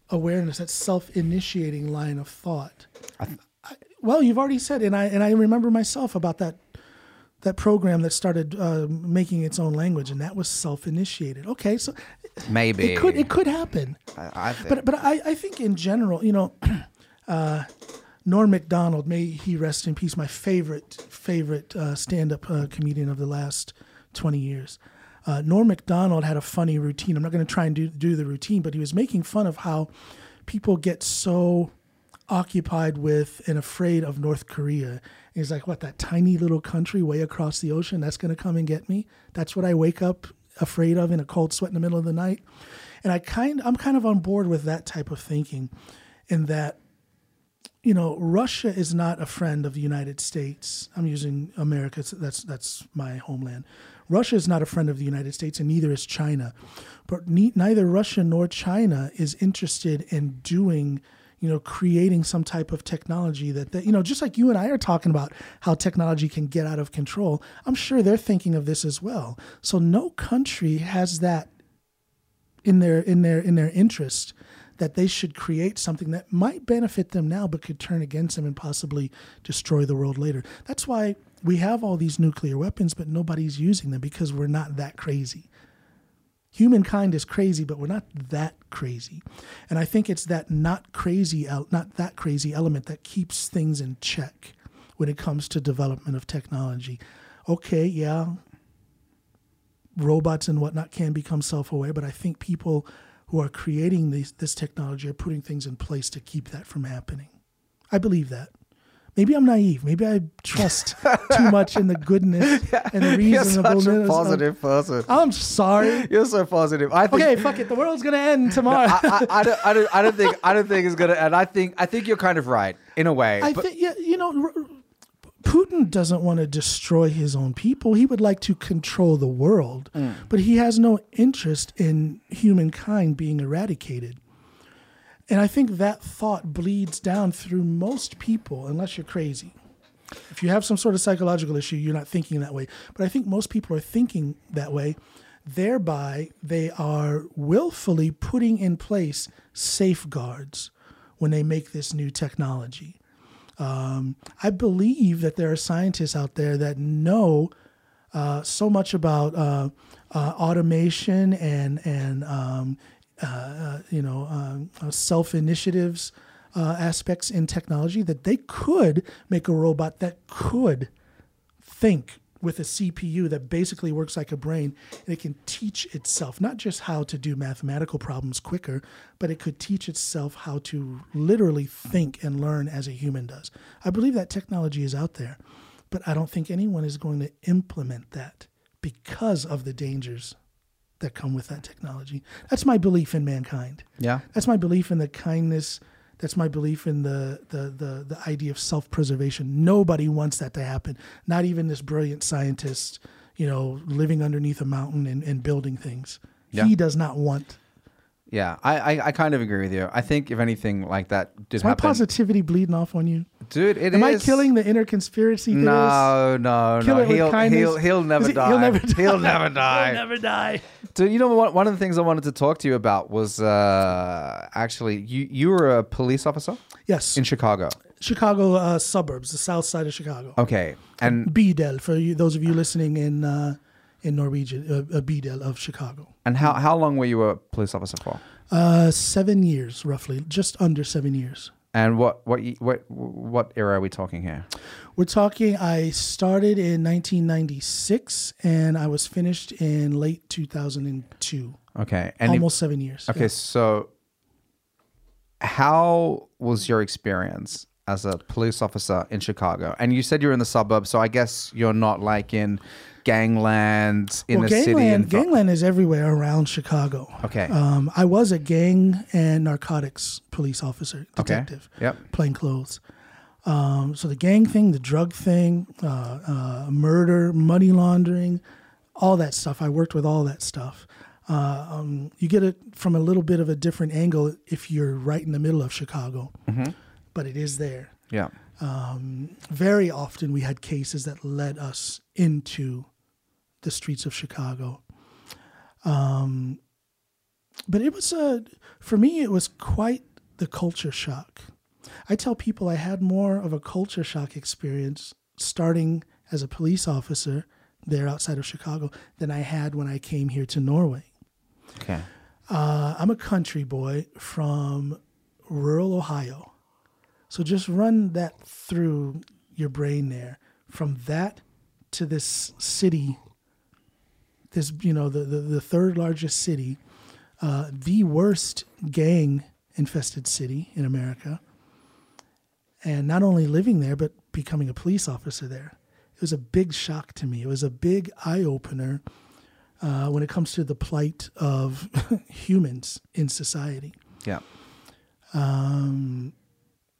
awareness, that self initiating line of thought. I, well, you've already said, and I and I remember myself about that that program that started uh, making its own language, and that was self initiated. Okay, so Maybe it could it could happen. I, I think. But but I, I think in general, you know, uh, Norm Macdonald, may he rest in peace, my favorite favorite uh, stand up uh, comedian of the last twenty years. Uh, Norm Macdonald had a funny routine. I'm not going to try and do do the routine, but he was making fun of how people get so occupied with and afraid of North Korea. He's like, what, that tiny little country way across the ocean, that's going to come and get me? That's what I wake up afraid of in a cold sweat in the middle of the night. And I kind I'm kind of on board with that type of thinking in that you know, Russia is not a friend of the United States. I'm using America. so That's that's my homeland. Russia is not a friend of the United States, and neither is China. But ne- neither Russia nor China is interested in doing, you know, creating some type of technology that, that you know, just like you and I are talking about how technology can get out of control. I'm sure they're thinking of this as well. So no country has that in their in their in their interest that they should create something that might benefit them now but could turn against them and possibly destroy the world later. That's why we have all these nuclear weapons but nobody's using them because we're not that crazy. Humankind is crazy but we're not that crazy. And I think it's that not crazy not that crazy element that keeps things in check when it comes to development of technology. Okay, yeah, robots and whatnot can become self-aware, but I think people who are creating these, this technology are putting things in place to keep that from happening. I believe that. Maybe I'm naive. Maybe I trust too much in the goodness and the reasonableness. You're such a positive person. I'm sorry. You're so positive. I think. Okay, fuck it. The world's gonna end tomorrow. I, I, I, don't, I, don't, I don't think I don't think it's gonna and I think I think you're kind of right in a way. I think, yeah, you know, r- Putin doesn't want to destroy his own people. He would like to control the world, Mm. but he has no interest in humankind being eradicated. And I think that thought bleeds down through most people, unless you're crazy. If you have some sort of psychological issue, you're not thinking that way. But I think most people are thinking that way. Thereby, they are willfully putting in place safeguards when they make this new technology. Um, I believe that there are scientists out there that know uh, so much about uh, uh, automation and and um, uh, uh, you know um, uh, self initiatives uh, aspects in technology that they could make a robot that could think with a CPU that basically works like a brain and it can teach itself not just how to do mathematical problems quicker, but it could teach itself how to literally think and learn as a human does. I believe that technology is out there, but I don't think anyone is going to implement that because of the dangers that come with that technology. That's my belief in mankind. yeah, That's my belief in the kindness. That's my belief in the the the, the idea of self preservation. Nobody wants that to happen. Not even this brilliant scientist, you know, living underneath a mountain and, and building things. Yeah. He does not want Yeah, I, I, I kind of agree with you. I think if anything like that did My happen, positivity bleeding off on you. dude, it Am I killing the inner conspiracy theorist? No, no, Kill no. He'll, he'll he'll never Is it- die. he'll never die. He'll never die. He'll never die. Dude, you know what? One of the things I wanted to talk to you about was uh, actually you you were a police officer Yes, in Chicago. Chicago uh, suburbs, the south side of Chicago. Okay, and bydel for you, those of you listening in uh, in Norwegian, uh, uh, bydel of Chicago. and how how long were you a police officer for? Uh, seven years, roughly, just under seven years. And what what what what era are we talking here? We're talking. I started in 1996, and I was finished in late 2002. Okay, and Almost seven years. okay, yeah. so how was your experience as a police officer in Chicago? And you said you're in the suburbs, so I guess you're not like in gangland in well, the city. gangland, and gangland is everywhere around Chicago. Okay. Um, I was a gang and narcotics police officer, detective, Yep. plain clothes. Um, so the gang thing, the drug thing, uh, uh, murder, money laundering, all that stuff. I worked with all that stuff. Uh, um, you get it from a little bit of a different angle if you're right in the middle of Chicago, but it is there. Yeah. Very often we had cases that led us into the streets of Chicago. Um, but it was a, for me, it was quite the culture shock. I tell people I had more of a culture shock experience starting as a police officer there outside of Chicago than I had when I came here to Norway. Okay. Uh, I'm a country boy from rural Ohio. So just run that through your brain there. From that to this city, this, you know, the, the, the third largest city, uh, the worst gang infested city in America. And not only living there, but becoming a police officer there. It was a big shock to me. It was a big eye opener uh, when it comes to the plight of humans in society. Yeah.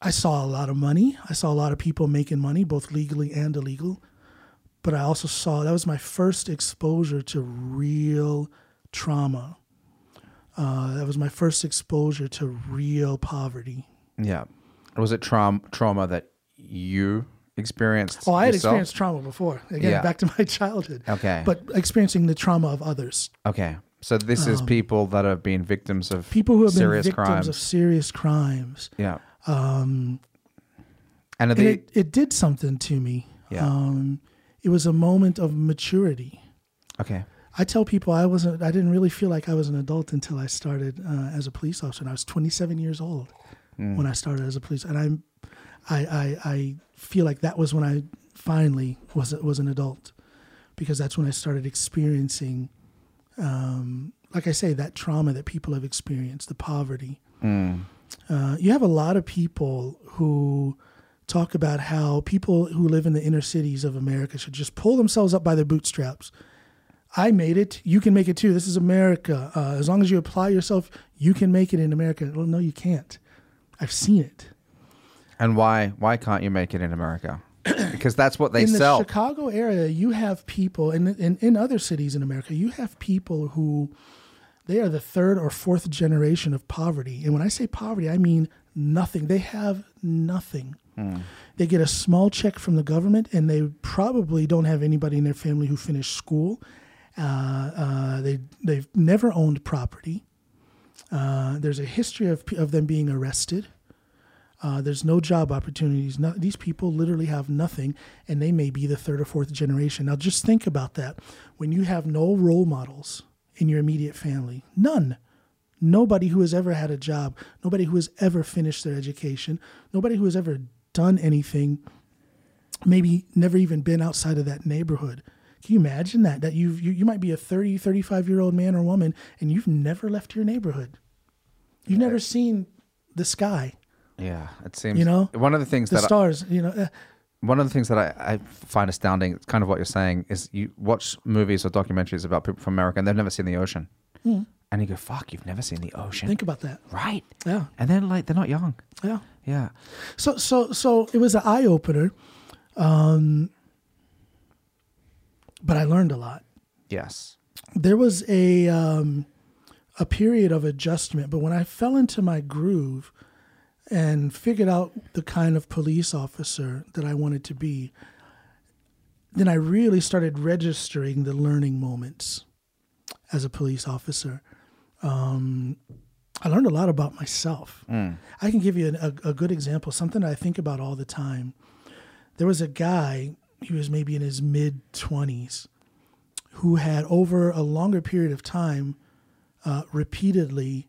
I saw a lot of money. I saw a lot of people making money, both legally and illegal. But I also saw that was my first exposure to real trauma. Uh, that was my first exposure to real poverty. Yeah. Was it trauma trauma that you experienced? Oh, I had yourself? experienced trauma before. Again, Yeah. back to my childhood. Okay. But experiencing the trauma of others. Okay. So this is people that have been victims of Um, People who have been victims crimes. of serious crimes. yeah. Um. And are And it, it did something to me. Yeah. Um, it was a moment of maturity. okay. I tell people I wasn't. I didn't really feel like I was an adult until I started uh, as a police officer. And I was 27 years old when I started as a police, and I'm, I, I, I feel like that was when I finally was was an adult, because that's when I started experiencing, um, like I say, that trauma that people have experienced, the poverty. Uh, you have a lot of people who talk about how people who live in the inner cities of America should just pull themselves up by their bootstraps. I made it. You can make it too. This is America. Uh, as long as you apply yourself, you can make it in America. Well, no, you can't. I've seen it. And why why can't you make it in America? because that's what they sell. in the. Chicago area, you have people, and in, in other cities in America, you have people who they are the third or fourth generation of poverty. And when I say poverty, I mean nothing. They have nothing. They get a small check from the government, and they probably don't have anybody in their family who finished school. Uh, uh, they they've never owned property. Uh, there's a history of of them being arrested. Uh, there's no job opportunities. No, these people literally have nothing, and they may be the third or fourth generation. Now, just think about that. When you have no role models in your immediate family, none, nobody who has ever had a job, nobody who has ever finished their education, nobody who has ever done anything, maybe never even been outside of that neighborhood. Can you imagine that? That you've, you you might be a 30, 35 year old man or woman, and you've never left your neighborhood. You've never seen the sky, yeah, it seems. You know, one of the things the that I- stars. You know, uh, one of the things that I, I find astounding, it's kind of what you're saying, is you watch movies or documentaries about people from America and they've never seen the ocean, and you go, "Fuck, you've never seen the ocean." Think about that. right. Yeah, And then like they're not young. yeah. Yeah. So, so, so it was an eye opener, um, but I learned a lot. Yes. There was a um, a period of adjustment. But when I fell into my groove and figured out the kind of police officer that I wanted to be, then I really started registering the learning moments as a police officer. Um, I learned a lot about myself. I can give you an, a, a good example, something that I think about all the time. There was a guy, he was maybe in his mid 20s, who had over a longer period of time uh, repeatedly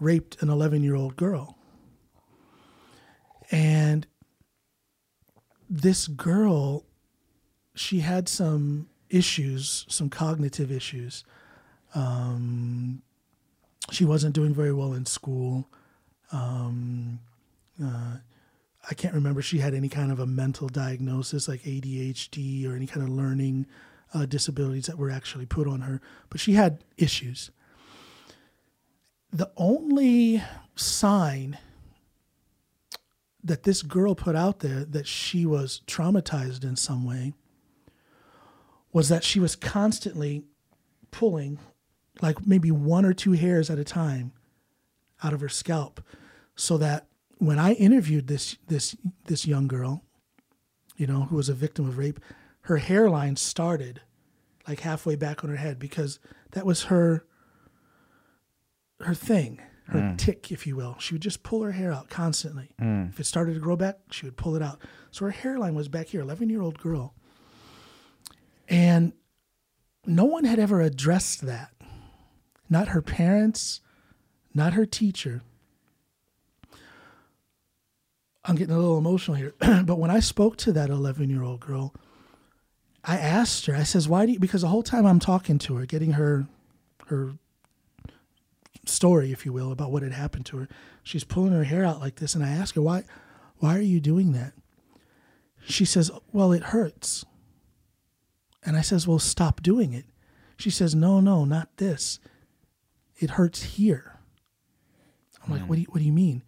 raped an 11 year old girl. And this girl, she had some issues, some cognitive issues. Um, she wasn't doing very well in school. Um, uh, I can't remember she had any kind of a mental diagnosis like ADHD or any kind of learning uh, disabilities that were actually put on her, but she had issues. The only sign that this girl put out there that she was traumatized in some way was that she was constantly pulling like maybe one or two hairs at a time out of her scalp so that when I interviewed this this this young girl, you know, who was a victim of rape, her hairline started like halfway back on her head because that was her her thing, her mm. tick, if you will. She would just pull her hair out constantly. Mm. If it started to grow back, she would pull it out. So her hairline was back here, 11 year old girl. And no one had ever addressed that. Not her parents, not her teacher. I'm getting a little emotional here. but when I spoke to that 11 year old girl, I asked her, I says, why do you, because the whole time I'm talking to her, getting her, her story, if you will, about what had happened to her, she's pulling her hair out like this. And I ask her, why, why are you doing that? She says, well, it hurts. And I says, well, stop doing it. She says, no, no, not this. It hurts here. I'm like, what do you, what do you mean?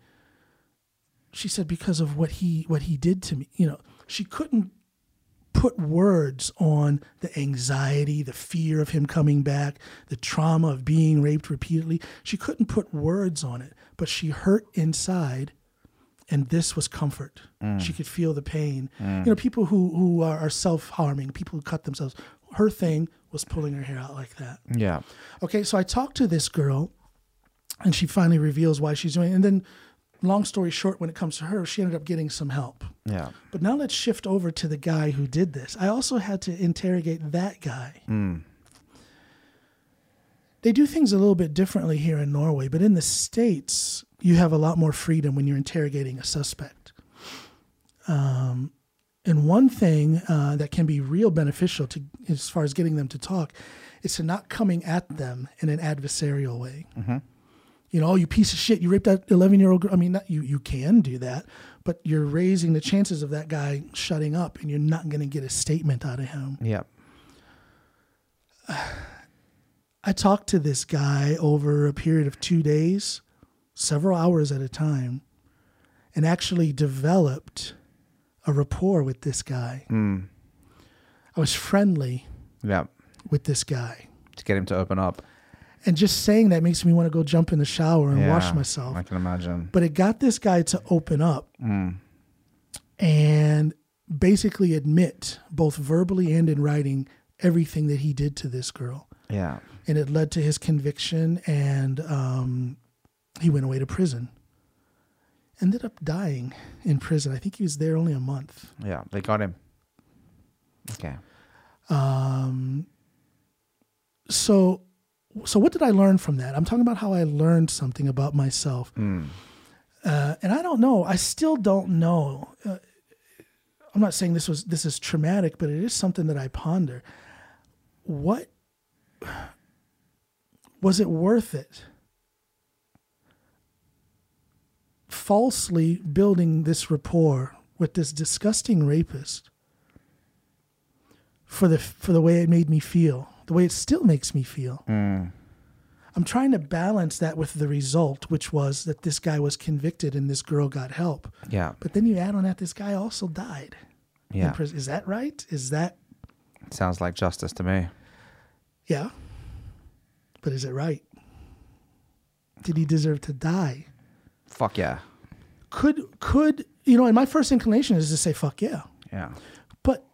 She said, because of what he, what he did to me. You know, she couldn't put words on the anxiety, the fear of him coming back, the trauma of being raped repeatedly. She couldn't put words on it, but she hurt inside and this was comfort. Mm. She could feel the pain. Mm. You know, people who who are, are self harming, people who cut themselves. Her thing was pulling her hair out like that. Yeah. Okay, so I talked to this girl, and she finally reveals why she's doing. it. And then, long story short, when it comes to her, she ended up getting some help. Yeah. But now let's shift over to the guy who did this. I also had to interrogate that guy. They do things a little bit differently here in Norway, but in the States, you have a lot more freedom when you're interrogating a suspect. Um, and one thing uh, that can be real beneficial to as far as getting them to talk is to not coming at them in an adversarial way. You know, oh, you piece of shit, you raped that 11 year old girl. I mean, not, you, you can do that, but you're raising the chances of that guy shutting up and you're not going to get a statement out of him. Yep. I talked to this guy over a period of two days, several hours at a time, and actually developed a rapport with this guy. I was friendly Yeah. with this guy. To get him to open up. And just saying that makes me want to go jump in the shower and wash myself. I can imagine. But it got this guy to open up Mm. and basically admit, both verbally and in writing, everything that he did to this girl. Yeah. and it led to his conviction and um, he went away to prison ended up dying in prison. I think he was there only a month. Yeah. They got him. Okay. um, so so what did i learn from that? I'm talking about how i learned something about myself. Uh, and i don't know. I still don't know. Uh, i'm not saying this was this is traumatic but it is something that i ponder. What was it worth it falsely building this rapport with this disgusting rapist for the for the way it made me feel, the way it still makes me feel. Hmm. I'm trying to balance that with the result, which was that this guy was convicted and this girl got help. Yeah. But then you add on that this guy also died. Yeah. Is that right? Is that Sounds like justice to me. yeah? But is it right? Did he deserve to die? Fuck yeah. Could could you know? And my first inclination is to say fuck yeah, Yeah. but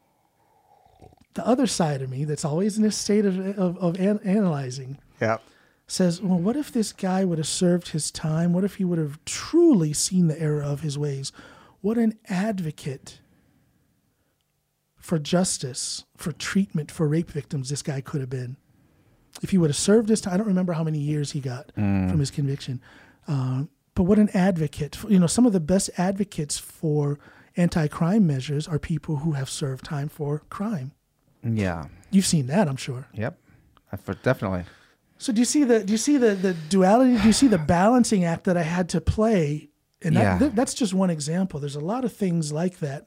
the other side of me, that's always in a state of of, of an, analyzing, Yeah. says, well, what if this guy would have served his time? What if he would have truly seen the error of his ways? What an advocate for justice, for treatment for rape victims this guy could have been. If he would have served his time, I don't remember how many years he got from his conviction. Uh, but what an advocate. You know, some of the best advocates for anti crime measures are people who have served time for crime. Yeah. You've seen that, I'm sure. Yep. I for, definitely. So do you see the do you see the the duality? Do you see the balancing act that I had to play? And that, Yeah. th- that's just one example. There's a lot of things like that,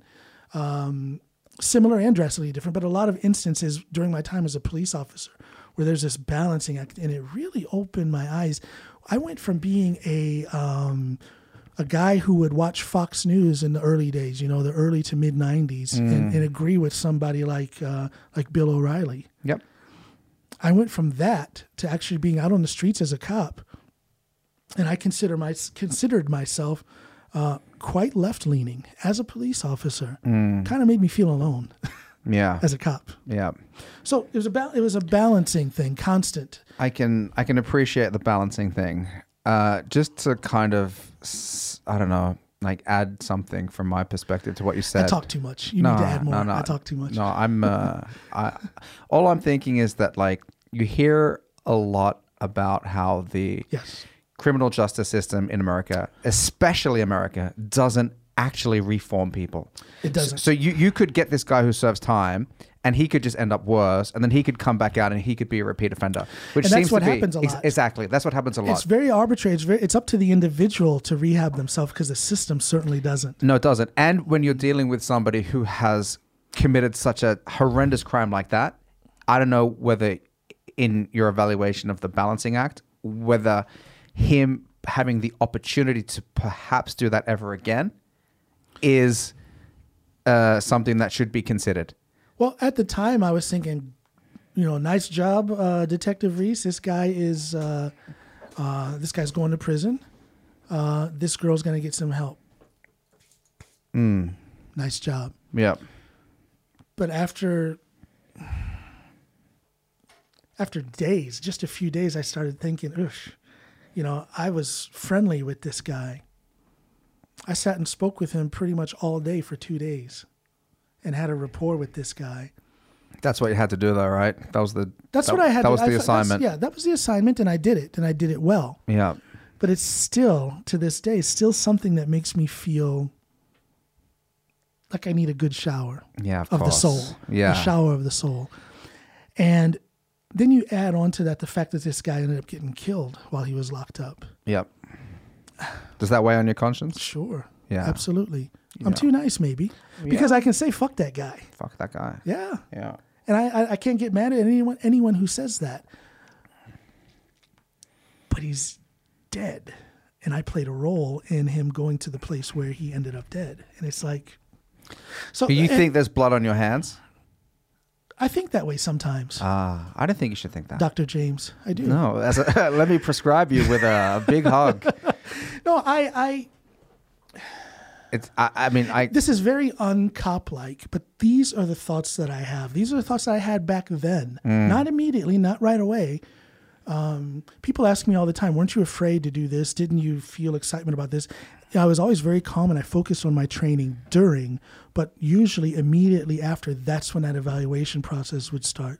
um, similar and drastically different, but a lot of instances during my time as a police officer where there's this balancing act, and it really opened my eyes. I went from being a um, a guy who would watch Fox News in the early days, you know, the early to mid '90s, and, and agree with somebody like uh, like Bill O'Reilly. Yep. I went from that to actually being out on the streets as a cop, and I consider my considered myself uh, quite left leaning as a police officer. Kind of made me feel alone Yeah. as a cop. Yeah. So it was about it was a balancing thing, constant. I can I can appreciate the balancing thing. Uh, just to kind of I don't know, like add something from my perspective to what you said. I talk too much. You need to add more. I talk too much. No, I'm. Uh, I all I'm thinking is that like you hear a lot about how the Yes. criminal justice system in America, especially America, doesn't actually reform people. It doesn't. So you you could get this guy who serves time. And he could just end up worse, and then he could come back out, and he could be a repeat offender, which And that's seems what to be happens a ex- lot. exactly. That's what happens a lot. It's very arbitrary. It's very. It's up to the individual to rehab themselves because the system certainly doesn't. No, it doesn't. And when you're dealing with somebody who has committed such a horrendous crime like that, I don't know whether in your evaluation of the balancing act, whether him having the opportunity to perhaps do that ever again is uh, something that should be considered. Well, at the time, I was thinking, you know, nice job, uh, Detective Reese. This guy is, uh, uh, this guy's going to prison. Uh, this girl's gonna get some help. Mm. Nice job. Yeah. But after, after days, just a few days, I started thinking, you know, I was friendly with this guy. I sat and spoke with him pretty much all day for two days, and had a rapport with this guy. That's what you had to do, though, right? That was the. That's that, what I had. That to- was the that's- assignment. Yeah, that was the assignment, and I did it, and I did it well. Yeah. But it's still, to this day, still something that makes me feel like I need a good shower Yeah. Of, of the soul. Yeah. A shower of the soul. And then you add on to that the fact that this guy ended up getting killed while he was locked up. Yep. Does that weigh on your conscience? Sure. Yeah. Absolutely. I'm too nice, maybe, because I can say fuck that guy. Fuck that guy. Yeah. Yeah. And I, I, I can't get mad at anyone anyone who says that. But he's dead. And I played a role in him going to the place where he ended up dead. And it's like so Do you and think there's blood on your hands? I think that way sometimes. Ah, I don't think you should think that. Dr. James. I do. No, as a, let me prescribe you with a, big hug. No, I, I It's, I, I mean, I, this is very uncop like, but these are the thoughts that I have. These are the thoughts that I had back then. Not immediately, not right away. Um, people ask me all the time, weren't you afraid to do this? Didn't you feel excitement about this? I was always very calm and I focused on my training during, but usually immediately after, that's when that evaluation process would start.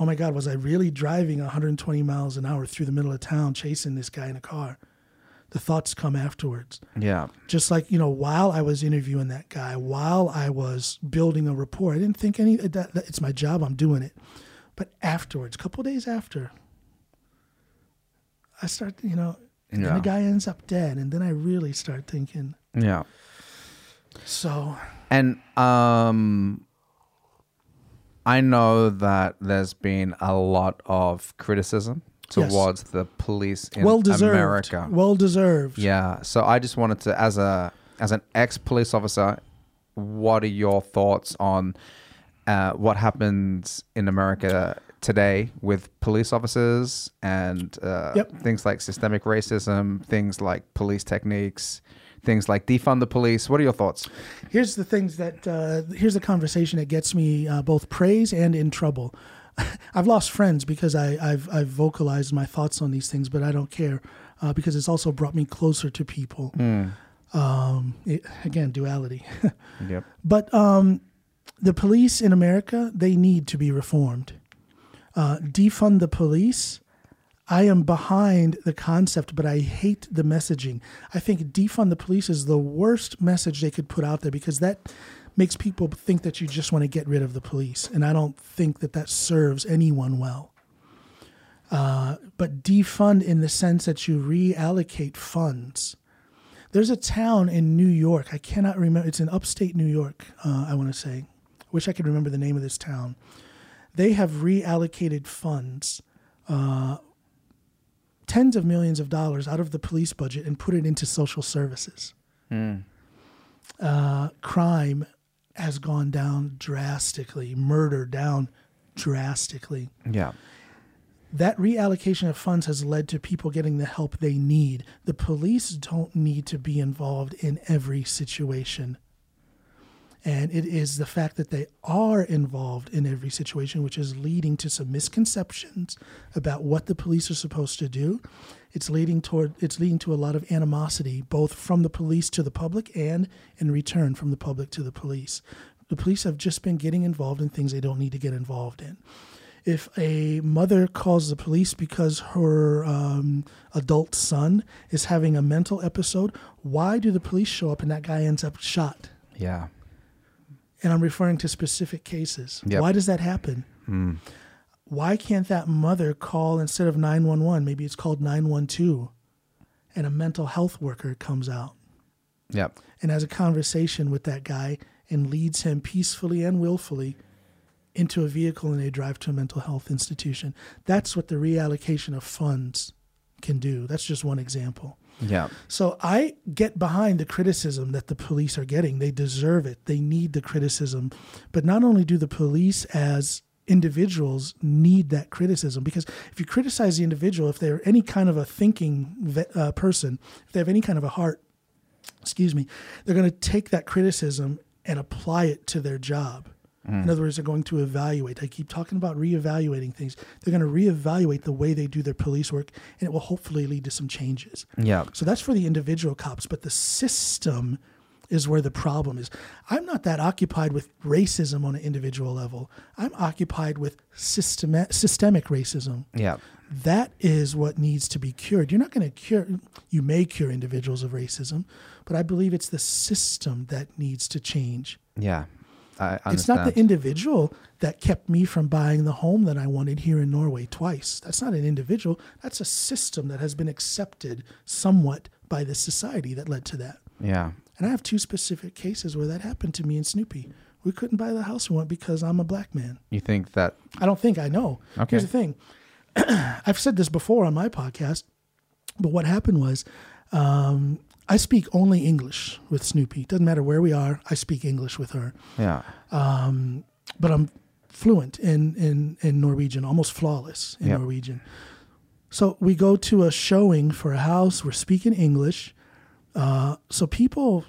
Oh my God, was I really driving 120 miles an hour through the middle of town chasing this guy in a car? The thoughts come afterwards yeah, just like you know while i was interviewing that guy while i was building a rapport i didn't think any that, that it's my job i'm doing it but afterwards a couple days after i start you know and then the guy ends up dead and then i really start thinking yeah. so And um, I know that there's been a lot of criticism Yes. towards the police in well deserved America. well deserved Yeah. So I just wanted to, as a as an ex police officer, what are your thoughts on uh, what happens in America today with police officers and uh, Yep. things like systemic racism, things like police techniques, things like defund the police. What are your thoughts? Here's the things that uh, here's the conversation that gets me uh, both praise and in trouble. I've lost friends because I, I've I've vocalized my thoughts on these things, but I don't care uh, because it's also brought me closer to people. Um, it- again, duality. Yep. but um, the police in America they need to be reformed. Uh, defund the police. I am behind the concept, but I hate the messaging. I think defund the police is the worst message they could put out there because that makes people think that you just want to get rid of the police, and I don't think that that serves anyone well. Uh, but defund in the sense that you reallocate funds. There's a town in New York. I cannot remember. It's in upstate New York. Uh, I want to say. I Wish I could remember the name of this town. They have reallocated funds, uh, tens of millions of dollars out of the police budget and put it into social services. Uh, crime has gone down drastically. Murder down drastically Yeah. that reallocation of funds has led to people getting the help they need. The police don't need to be involved in every situation. And it is the fact that they are involved in every situation, which is leading to some misconceptions about what the police are supposed to do. It's leading toward it's leading to a lot of animosity, both from the police to the public and in return from the public to the police. The police have just been getting involved in things they don't need to get involved in if a mother calls the police because her um, adult son is having a mental episode, why do the police show up and that guy ends up shot? Yeah. And I'm referring to specific cases. Yep. Why does that happen? Hmm. Why can't that mother call instead of 911? Maybe it's called 912 and a mental health worker comes out Yep. and has a conversation with that guy and leads him peacefully and willfully into a vehicle and they drive to a mental health institution. That's what the reallocation of funds can do. That's just one example. Yeah. So I get behind the criticism that the police are getting. They deserve it. They need the criticism. But not only do the police as individuals need that criticism because if you criticize the individual if they're any kind of a thinking uh, person if they have any kind of a heart excuse me, they're going to take that criticism and apply it to their job. Mm. In other words, they're going to evaluate. I keep talking about reevaluating things. They're going to reevaluate the way they do their police work, and it will hopefully lead to some changes. Yeah. So that's for the individual cops, but the system is where the problem is. I'm not that occupied with racism on an individual level. I'm occupied with systema- systemic racism Yeah. that is what needs to be cured. You're not going to cure, you may cure individuals of racism, but I believe it's the system that needs to change. Yeah. I understand. It's not the individual that kept me from buying the home that I wanted here in Norway twice. That's not an individual, that's a system that has been accepted somewhat by the society that led to that. yeah. And I have two specific cases where that happened to me and Snoopy. We couldn't buy the house we want because I'm a black man. You think that? I don't think I know. Okay. Here's the thing. I've said this before on my podcast, but what happened was um, I speak only English with Snoopy. Doesn't matter where we are, I speak English with her. Yeah. But I'm fluent in, in, in Norwegian, almost flawless in Yep. Norwegian. So we go to a showing for a house. We're speaking English. Uh, so people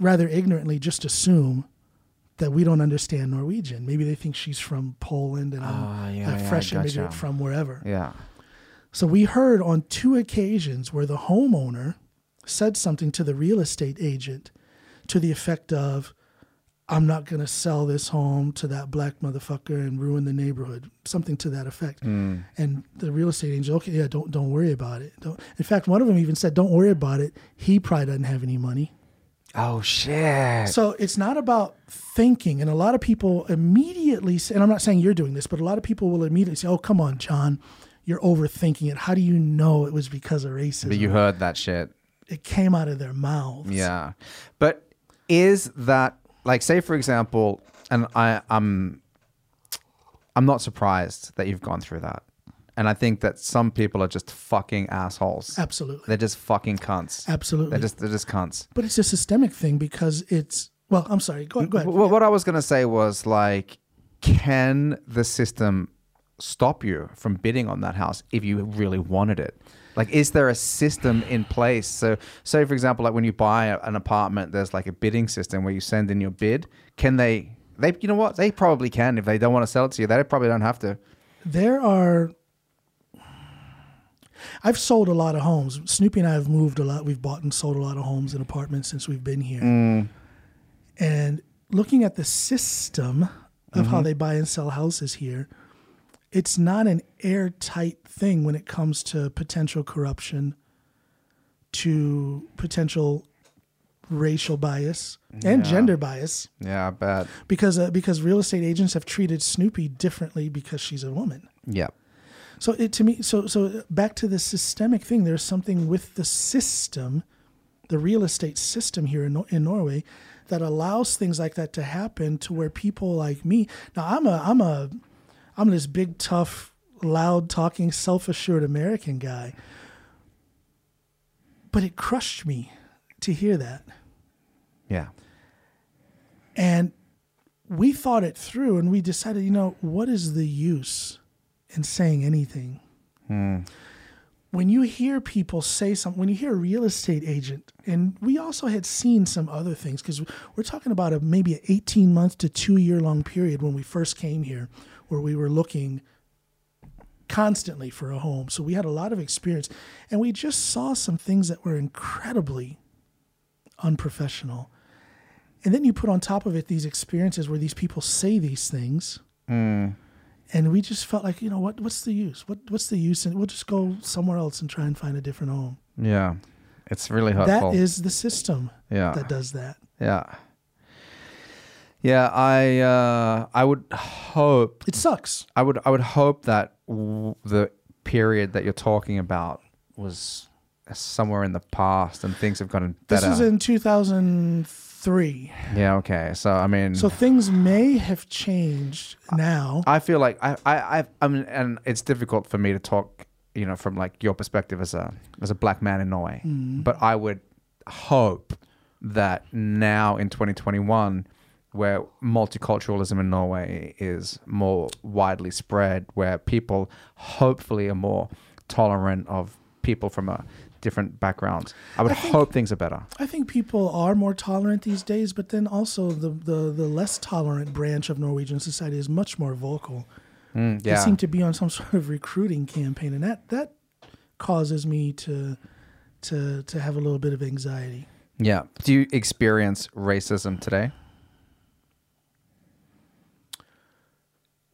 rather ignorantly just assume that we don't understand Norwegian. Maybe they think she's from Poland and I'm Ah, yeah, a yeah, fresh gotcha. immigrant from wherever. Yeah. So we heard on two occasions where the homeowner said something to the real estate agent to the effect of, I'm not going to sell this home to that black motherfucker and ruin the neighborhood. Something to that effect. Hmm. And the real estate agent, okay, yeah, don't don't worry about it. Don't. In fact, one of them even said, "Don't worry about it. He probably doesn't have any money." Oh shit. So it's not about thinking. And a lot of people immediately say, and I'm not saying you're doing this, but a lot of people will immediately say, oh, come on, John, you're overthinking it. How do you know it was because of racism? But you heard that shit. It came out of their mouths. Yeah. But is that like say for example, and I I'm I'm not surprised that you've gone through that. And I think that some people are just fucking assholes. Absolutely. They're just fucking cunts. Absolutely. They're just they're just cunts. but it's a systemic thing because it's Well, I'm sorry. Go, go ahead. Wh- What I was going to say was like, can the system stop you from bidding on that house if you really wanted it? Like, is there a system in place? So, say for example, like when you buy a- an apartment, there's like a bidding system where you send in your bid. Can they? They, you know what? They probably can if they don't want to sell it to you. They probably don't have to. There are. I've sold a lot of homes. Snoopy and I have moved a lot. We've bought and sold a lot of homes and apartments since we've been here. Mm. And looking at the system of how mm-hmm. they buy and sell houses here, it's not an airtight thing when it comes to potential corruption, to potential racial bias and Yeah. gender bias, Yeah, I bet. because uh, because real estate agents have treated Snoopy differently because she's a woman. Yeah. So it to me, so so back to the systemic thing. There's something with the system, the real estate system here in in Norway, that allows things like that to happen. To where people like me, now I'm a I'm a I'm this big tough, loud talking, self assured American guy. But it crushed me to hear that. Yeah. And we thought it through and we decided, you know, what is the use in saying anything? Hmm. When you hear people say something, when you hear a real estate agent, and we also had seen some other things because we're talking about a maybe an 18 month to two year long period when we first came here where we were looking constantly for a home. So we had a lot of experience and we just saw some things that were incredibly unprofessional. And then you put on top of it these experiences where these people say these things. Hmm. And we just felt like, you know, what what's the use? What what's the use? And we'll just go somewhere else and try and find a different home. Yeah. It's really hurtful. That is the system yeah. that does that. Yeah. Yeah, I uh, I would hope It sucks. I would I would hope that w- the period that you're talking about was somewhere in the past and things have gotten better. This is in 2003. yeah, okay. So I mean, So things may have changed now. I feel like I I I I mean, and it's difficult for me to talk, you know, from like your perspective as a as a black man in Norway. But I would hope that now in 2021, where multiculturalism in Norway is more widely spread, where people hopefully are more tolerant of people from a different backgrounds, I would I think- hope things are better. I think people are more tolerant these days, but then also the, the, the less tolerant branch of Norwegian society is much more vocal. Mm, They seem to be on some sort of recruiting campaign, and that, that causes me to to to have a little bit of anxiety. yeah. Do you experience racism today?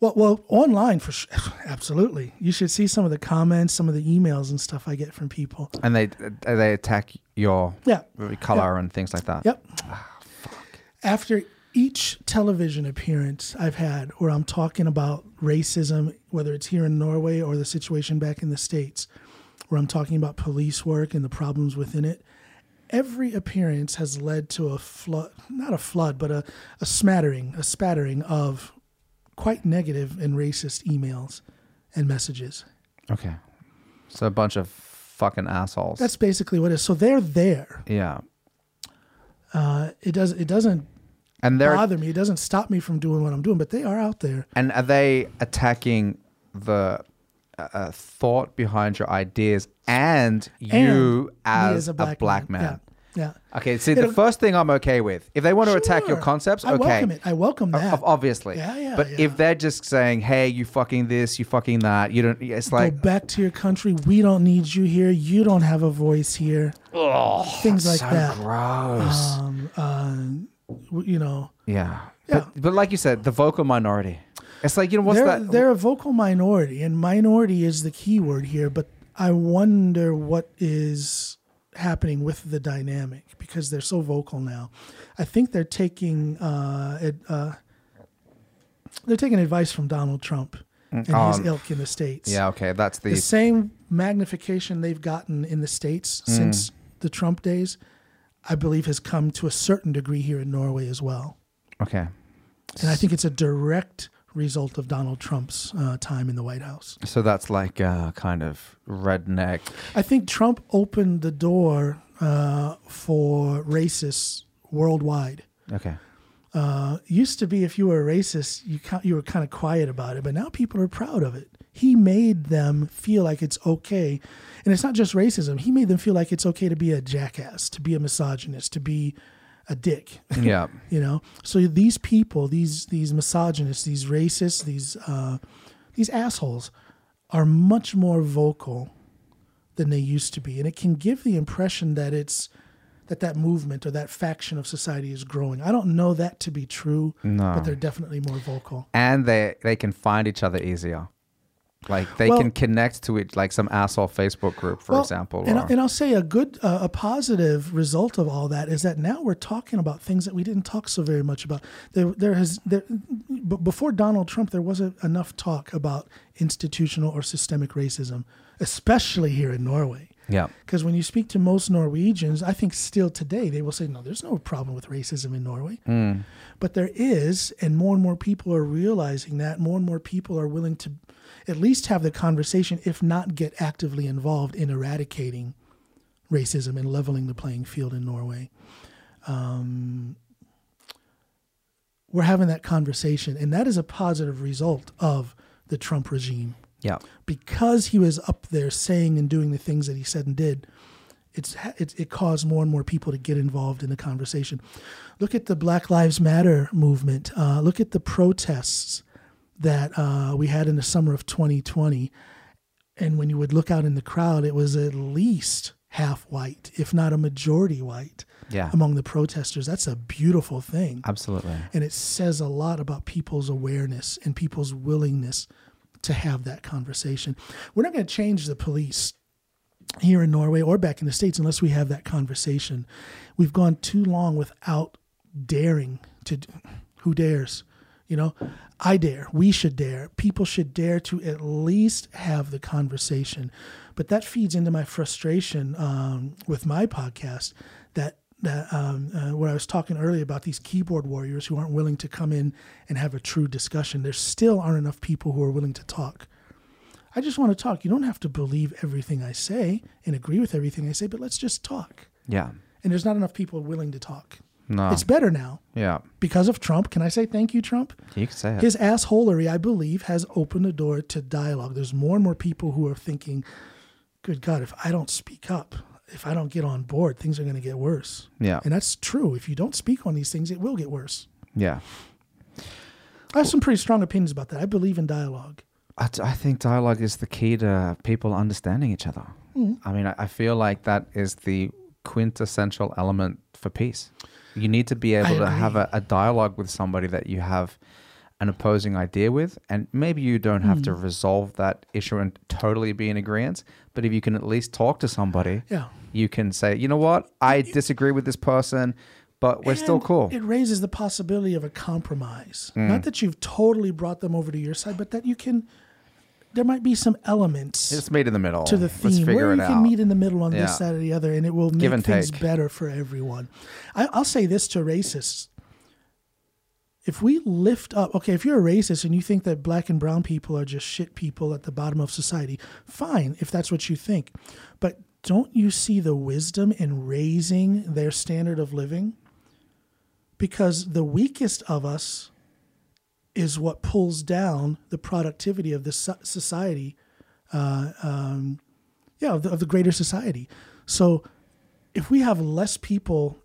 Well, well, online for sure, absolutely. You should see some of the comments, some of the emails and stuff I get from people. And they they attack your Yeah. color and things like that. Yep. Ah, After each television appearance I've had where I'm talking about racism, whether it's here in Norway or the situation back in the States, where I'm talking about police work and the problems within it, every appearance has led to a flood, not a flood, but a, a smattering, a spattering of quite negative and racist emails and messages. Okay. So a bunch of fucking assholes. That's basically what it is. So they're there. yeah. Uh, it does. It doesn't And they're bother me. It doesn't stop me from doing what I'm doing. But they are out there. and are they attacking the uh, uh, thought behind your ideas and you And me as, a black, man? Yeah. Yeah. Okay, see, the It'll- first thing I'm okay with. If they want to attack your Sure. concepts, I okay. welcome it. I welcome that. ob- Obviously. Yeah, yeah, But yeah. if they're just saying, hey, you fucking this, you fucking that, you don't, it's like Go back to your country. We don't need you here. You don't have a voice here. Oh, Things like so that. gross. Um, uh, you know, yeah. Yeah. But, but like you said, the vocal minority. It's like, you know, what's they're that? they're a vocal minority, and minority is the key word here. But I wonder what is happening with the dynamic because they're so vocal now. I think they're taking uh, ad, uh, they're taking advice from Donald Trump and his Um, ilk in the states. yeah, okay. That's the, the same magnification they've gotten in the states Mm. since the Trump days, I believe, has come to a certain degree here in Norway as well. okay. And I think it's a direct result of Donald Trump's uh, time in the White House. So that's like uh, kind of redneck. I think Trump opened the door uh, for racists worldwide. Okay. Uh, used to be if you were a racist, you ca- you were kind of quiet about it, but now people are proud of it. He made them feel like it's okay, and it's not just racism. He made them feel like it's okay to be a jackass, to be a misogynist, to be a dick. Yeah. you know so these people these these misogynists these racists these uh these assholes are much more vocal than they used to be and it can give the impression that it's that that movement or that faction of society is growing i don't know that to be true No. but they're definitely more vocal and they they can find each other easier. Like they Well- can connect to it, like some asshole Facebook group, for Well, example. and, or- and I'll say a good, uh, a positive result of all that is that now we're talking about things that we didn't talk so very much about. There, there has, there, b- before Donald Trump, there wasn't enough talk about institutional or systemic racism, especially here in Norway. yeah, Because when you speak to most Norwegians, I think still today they will say, no, there's no problem with racism in Norway. But there is, and more and more people are realizing that. More and more people are willing to at least have the conversation, if not get actively involved in eradicating racism and leveling the playing field in Norway. Um, we're having that conversation, and that is a positive result of the Trump regime yeah, because he was up there saying and doing the things that he said and did, it's, it's it caused more and more people to get involved in the conversation. Look at the Black Lives Matter movement. Uh, look at the protests that uh, we had in the summer of 2020. And when you would look out in the crowd, it was at least half white, if not a majority white, yeah, among the protesters. That's a beautiful thing. absolutely. And it says a lot about people's awareness and people's willingness to have that conversation. We're not going to change the police here in Norway or back in the States unless we have that conversation. We've gone too long without daring to. Who dares? You know, I dare. We should dare. People should dare to at least have the conversation. But that feeds into my frustration um, with my podcast that that um, uh, where I was talking earlier about these keyboard warriors who aren't willing to come in and have a true discussion. There still aren't enough people who are willing to talk. I just want to talk. You don't have to believe everything I say and agree with everything I say, but let's just talk. Yeah, And there's not enough people willing to talk. No, It's better now yeah, because of Trump. Can I say thank you, Trump? you can say it. His assholery, I believe, has opened the door to dialogue. There's more and more people who are thinking, good God, if I don't speak up, if I don't get on board, things are going to get worse. yeah, And that's true. If you don't speak on these things, it will get worse. yeah. I have some pretty strong opinions about that. I believe in dialogue. I, I think dialogue is the key to people understanding each other. Mm-hmm. I mean, I, I feel like that is the quintessential element for peace. You need to be able to have a, a dialogue with somebody that you have an opposing idea with, and maybe you don't have to resolve that issue and totally be in agreement. But if you can at least talk to somebody, Yeah. you can say, you know what, I disagree with this person, but we're still cool. It raises the possibility of a compromise. Mm. Not that you've totally brought them over to your side, but that you can. There might be some elements it's made in the middle. to the theme where you out. can meet in the middle on Yeah. this side or the other, and it will make things take. better for everyone. I, I'll say this to racists: if we lift up, okay, if you're a racist and you think that black and brown people are just shit people at the bottom of society, fine, if that's what you think, but don't you see the wisdom in raising their standard of living? Because the weakest of us is what pulls down the productivity of the society uh, um, yeah, of the, of the greater society. So if we have less people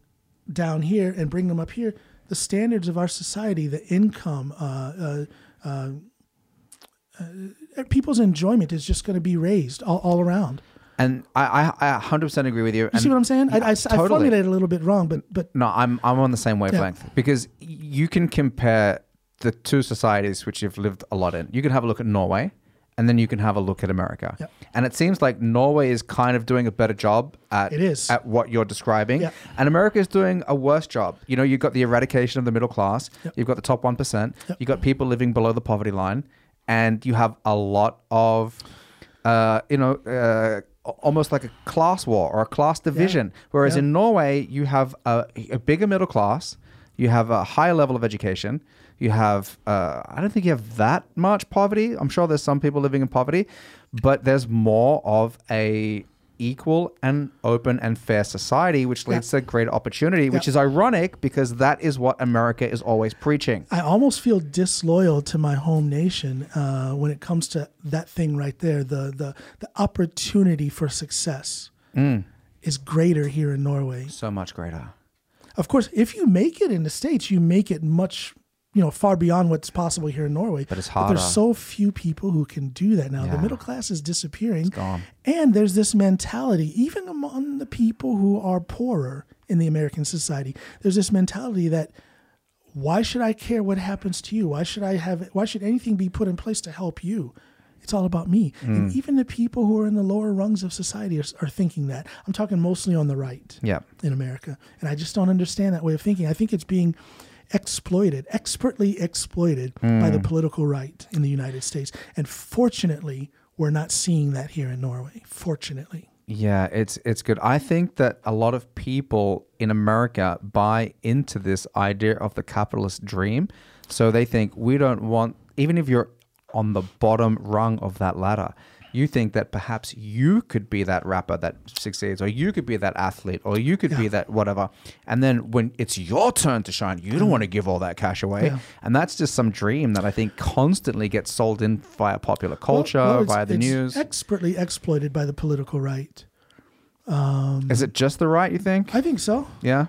down here and bring them up here, the standards of our society, the income, uh, uh, uh, uh, people's enjoyment is just going to be raised all, all around. And I, I, I 100% agree with you. You and see what I'm saying? I, I, I totally. formulated it a little bit wrong, but but No, I'm I'm on the same wavelength because you can compare the two societies which you've lived a lot in. You can have a look at Norway, and then you can have a look at America. Yep. And it seems like Norway is kind of doing a better job at It is. at what you're describing, Yep. and America is doing a worse job. You know, you've got the eradication of the middle class. Yep. You've got the top one percent. You've got people living below the poverty line, and you have a lot of, uh, you know. Uh, Almost like a class war or a class division. Whereas Yeah. in Norway, you have a, a bigger middle class, you have a higher level of education, you have, uh, I don't think you have that much poverty. I'm sure there's some people living in poverty, but there's more of a equal and open and fair society, which leads to greater opportunity, which is ironic because that is what America is always preaching. I almost feel disloyal to my home nation uh, when it comes to that thing right there. The the the opportunity for success is greater here in Norway. So much greater. Of course, if you make it in the states, you make it much you know far beyond what's possible here in Norway. But it's there's so few people who can do that now. Yeah. The middle class is disappearing, gone. and there's this mentality, even among the people who are poorer in the American society. There's this mentality that why should I care what happens to you? Why should I have? Why should anything be put in place to help you? It's all about me. Mm. And even the people who are in the lower rungs of society are, are thinking that. I'm talking mostly on the right Yeah. in America. And I just don't understand that way of thinking. I think it's being exploited, expertly exploited by the hmm. political right in the United States. And fortunately, we're not seeing that here in Norway. Fortunately. Yeah, it's it's good. I think that a lot of people in America buy into this idea of the capitalist dream. So they think we don't want even if you're on the bottom rung of that ladder, you think that perhaps you could be that rapper that succeeds or you could be that athlete or you could be that whatever. And then when it's your turn to shine, you don't mm. want to give all that cash away. Yeah. And that's just some dream that I think constantly gets sold in via popular culture, Well, well, via the it's news. Expertly exploited by the political right. Um, Is it just the right, you think? I think so. yeah.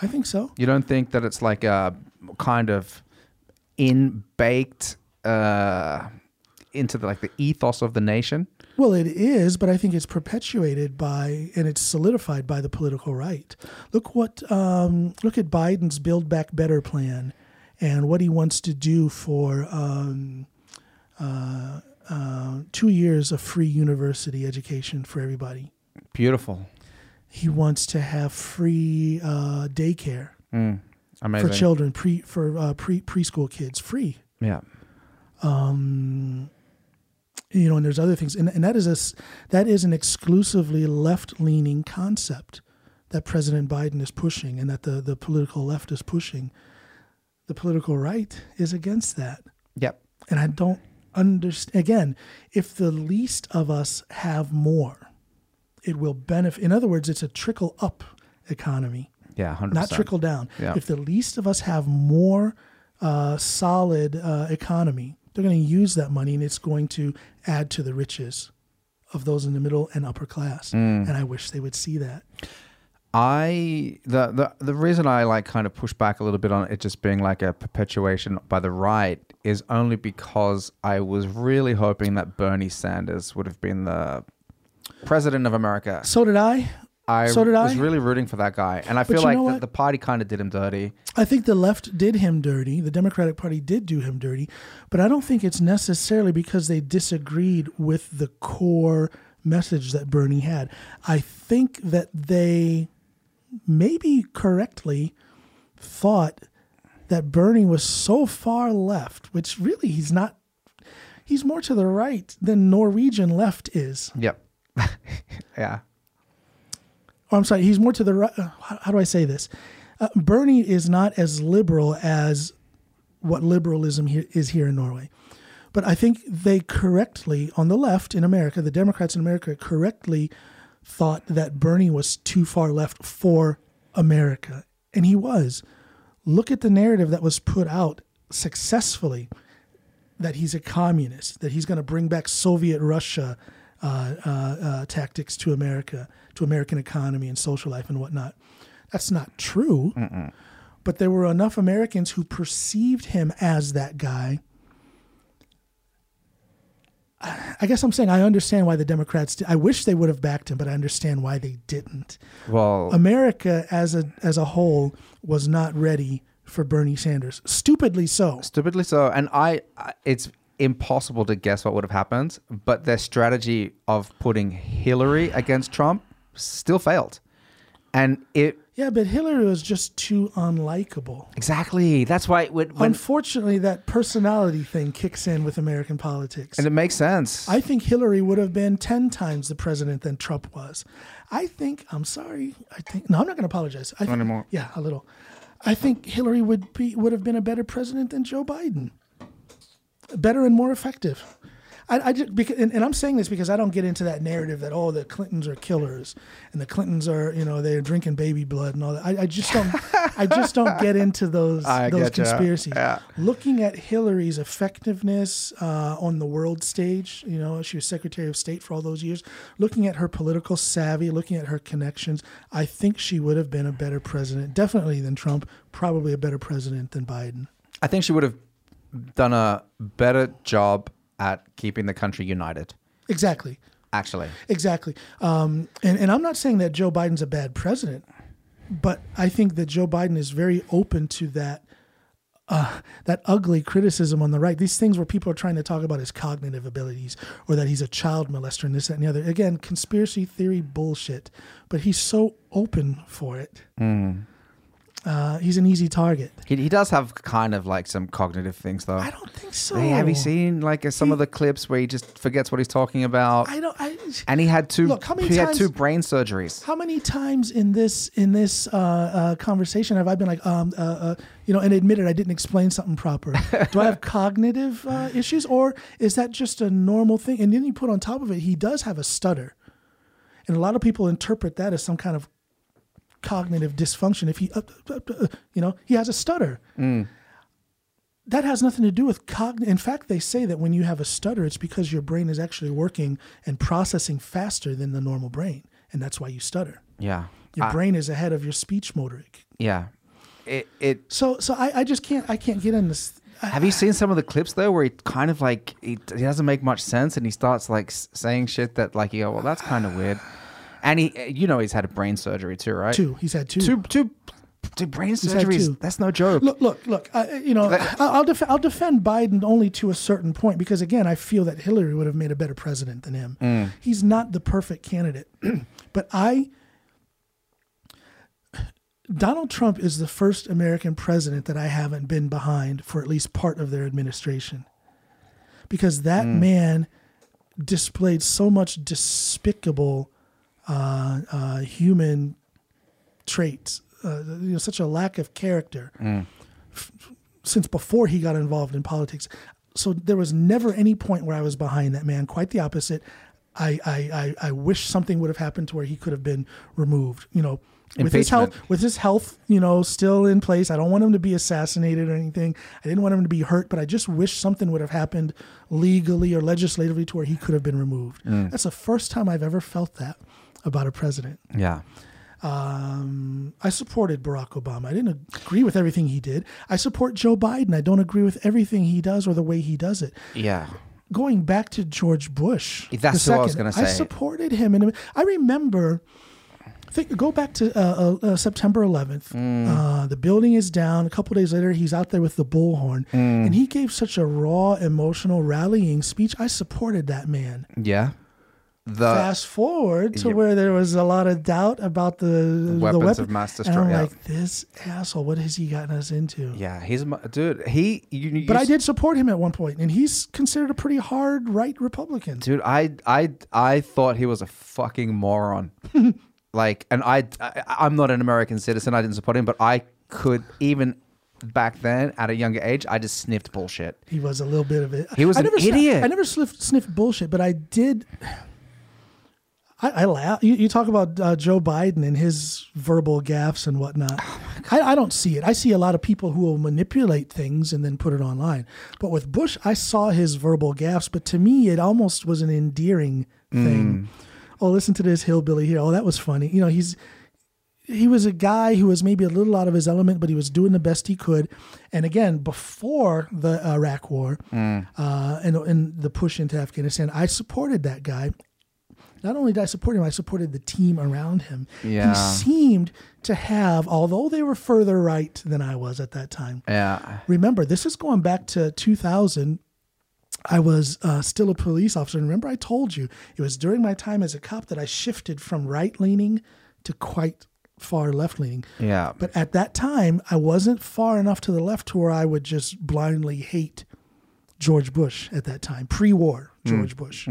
I think so. You don't think that it's like a kind of in baked uh, into the like the ethos of the nation? Well, it is, but I think it's perpetuated by and it's solidified by the political right. Look what um, look at Biden's Build Back Better plan and what he wants to do for um, uh, uh, two years of free university education for everybody. Beautiful, He wants to have free uh, daycare mm. amazing. for children, pre for uh, pre preschool kids, free. Yeah, you know, and there's other things, and, and that is a that is an exclusively left leaning concept that President Biden is pushing, and that the the political left is pushing. The political right is against that, yep, and I don't understand. Again, if the least of us have more, it will benefit. In other words, it's a trickle up economy yeah, 100%. not trickle down. Yeah. If the least of us have more uh, solid uh, economy, they're going to use that money and it's going to add to the riches of those in the middle and upper class. Mm. And I wish they would see that. I the, the the reason I like kind of push back a little bit on it just being like a perpetuation by the right is only because I was really hoping that Bernie Sanders would have been the president of America. So did I. I So did was really rooting for that guy, and I But feel like the, the party kind of did him dirty. I think the left did him dirty. The Democratic Party did do him dirty, but I don't think it's necessarily because they disagreed with the core message that Bernie had. I think that they maybe correctly thought that Bernie was so far left, which really he's not. He's more to the right than Norwegian left is. Yep. yeah. Or I'm sorry, he's more to the right. uh, How, how do I say this? Uh, Bernie is not as liberal as what liberalism here is here in Norway. But I think they correctly, on the left in America, the Democrats in America correctly thought that Bernie was too far left for America. And he was. Look at the narrative that was put out successfully that he's a communist, that he's going to bring back Soviet Russia uh, uh, uh, tactics to America, to American economy and social life and whatnot. That's not true. But there were enough Americans who perceived him as that guy. I guess I'm saying I understand why the Democrats. Did. I wish they would have backed him, but I understand why they didn't. Well, America as a as a whole was not ready for Bernie Sanders. Stupidly so. stupidly so, and I- it's impossible to guess what would have happened. But their strategy of putting Hillary against Trump still failed, and it Yeah, but Hillary was just too unlikable. exactly that's why when, when Unfortunately, that personality thing kicks in with American politics. and it makes sense. I think Hillary would have been 10 times the president than Trump was. I think, I'm sorry. I think, no, I'm not going to apologize. I think, anymore. Yeah, a little. I think Hillary would be would have been a better president than Joe Biden. Better and more effective. I, I just because, and, and I'm saying this because I don't get into that narrative that oh the Clintons are killers and the Clintons are you know they're drinking baby blood and all that. I, I just don't I just don't get into those I those conspiracies. Yeah. Looking at Hillary's effectiveness uh, on the world stage, you know she was Secretary of State for all those years. Looking at her political savvy, looking at her connections, I think she would have been a better president, definitely than Trump. Probably a better president than Biden. I think she would have done a better job at keeping the country united. Exactly. Actually, Exactly. Um, and, and I'm not saying that Joe Biden's a bad president, but I think that Joe Biden is very open to that uh, that ugly criticism on the right. These things where people are trying to talk about his cognitive abilities or that he's a child molester and this, that, and the other. Again, conspiracy theory bullshit. But he's so open for it. Uh, he's an easy target. he, he does have kind of like some cognitive things though. I don't think so. Hey, have you seen like uh, some of the clips where he just forgets what he's talking about? I don't. I, and he had two. Look, how many he had two brain surgeries. How many times in this in this uh, uh, conversation have I been like, um, uh, uh, you know, and admitted I didn't explain something proper? Do I have cognitive uh, issues, or is that just a normal thing? And then you put on top of it, he does have a stutter, and a lot of people interpret that as some kind of cognitive dysfunction. If he, uh, uh, uh, you know, he has a stutter. That has nothing to do with cognitive. In fact, they say that when you have a stutter, it's because your brain is actually working and processing faster than the normal brain, and that's why you stutter. Yeah. Your brain is ahead of your speech motoric. yeah. It it So, so I, I just can't, I can't get in this. Have you seen some of the clips though, where he kind of like he, he doesn't make much sense, and he starts like saying shit that like you go, well, that's kind of weird. And he, you know, he's had a brain surgery too, right? two. He's had two. two, two, two brain surgeries. That's no joke. Look, look, look. I, you know, I'll def- I'll defend Biden only to a certain point because again, I feel that Hillary would have made a better president than him. Mm. He's not the perfect candidate, but I. Donald Trump is the first American president that I haven't been behind for at least part of their administration. Because that Mm. man displayed so much despicable uh, uh, human traits, uh, you know, such a lack of character f- since before he got involved in politics. So there was never any point where I was behind that man. Quite the opposite. I I, I, I wish something would have happened to where he could have been removed. You know, with his health, with his health, you know, still in place. I don't want him to be assassinated or anything. I didn't want him to be hurt, but I just wish something would have happened legally or legislatively to where he could have been removed. That's the first time I've ever felt that about a president. Yeah. Um, I supported Barack Obama. I didn't agree with everything he did. I support Joe Biden. I don't agree with everything he does or the way he does it. Yeah. Going back to George Bush, That's the what I was gonna say. I supported him, and I remember. Think, go back to uh, uh, uh, September 11th. Mm. Uh, the building is down. A couple days later, he's out there with the bullhorn, Mm. and he gave such a raw, emotional, rallying speech. I supported that man. Yeah. The Fast forward to yeah. where there was a lot of doubt about the, the weapons weapon. of mass And I'm destruction. Yeah. like, this asshole, what has he gotten us into? yeah, he's a dude. He, you, you But I did support him at one point, and he's considered a pretty hard right Republican. dude. I, I, I thought he was a fucking moron. like, and I, I, I'm not an American citizen. I didn't support him, but I could even back then at a younger age, I just sniffed bullshit. He was a little bit of it. He was I an never idiot. I never sniffed bullshit, but I did. I, I laugh. You, you talk about uh, Joe Biden and his verbal gaffes and whatnot. Oh I, I don't see it. I see a lot of people who will manipulate things and then put it online. But with Bush, I saw his verbal gaffes, but to me, it almost was an endearing thing. Oh, listen to this hillbilly here. Oh, that was funny. You know, he's he was a guy who was maybe a little out of his element, but he was doing the best he could. And again, before the Iraq War uh, and, and the push into Afghanistan, I supported that guy. Not only did I support him, I supported the team around him. Yeah. He seemed to have, although they were further right than I was at that time. Yeah. Remember, this is going back to 2000. I was uh, still a police officer. And remember, I told you it was during my time as a cop that I shifted from right leaning to quite far left leaning. Yeah. But at that time, I wasn't far enough to the left to where I would just blindly hate George Bush at that time, pre war George Bush.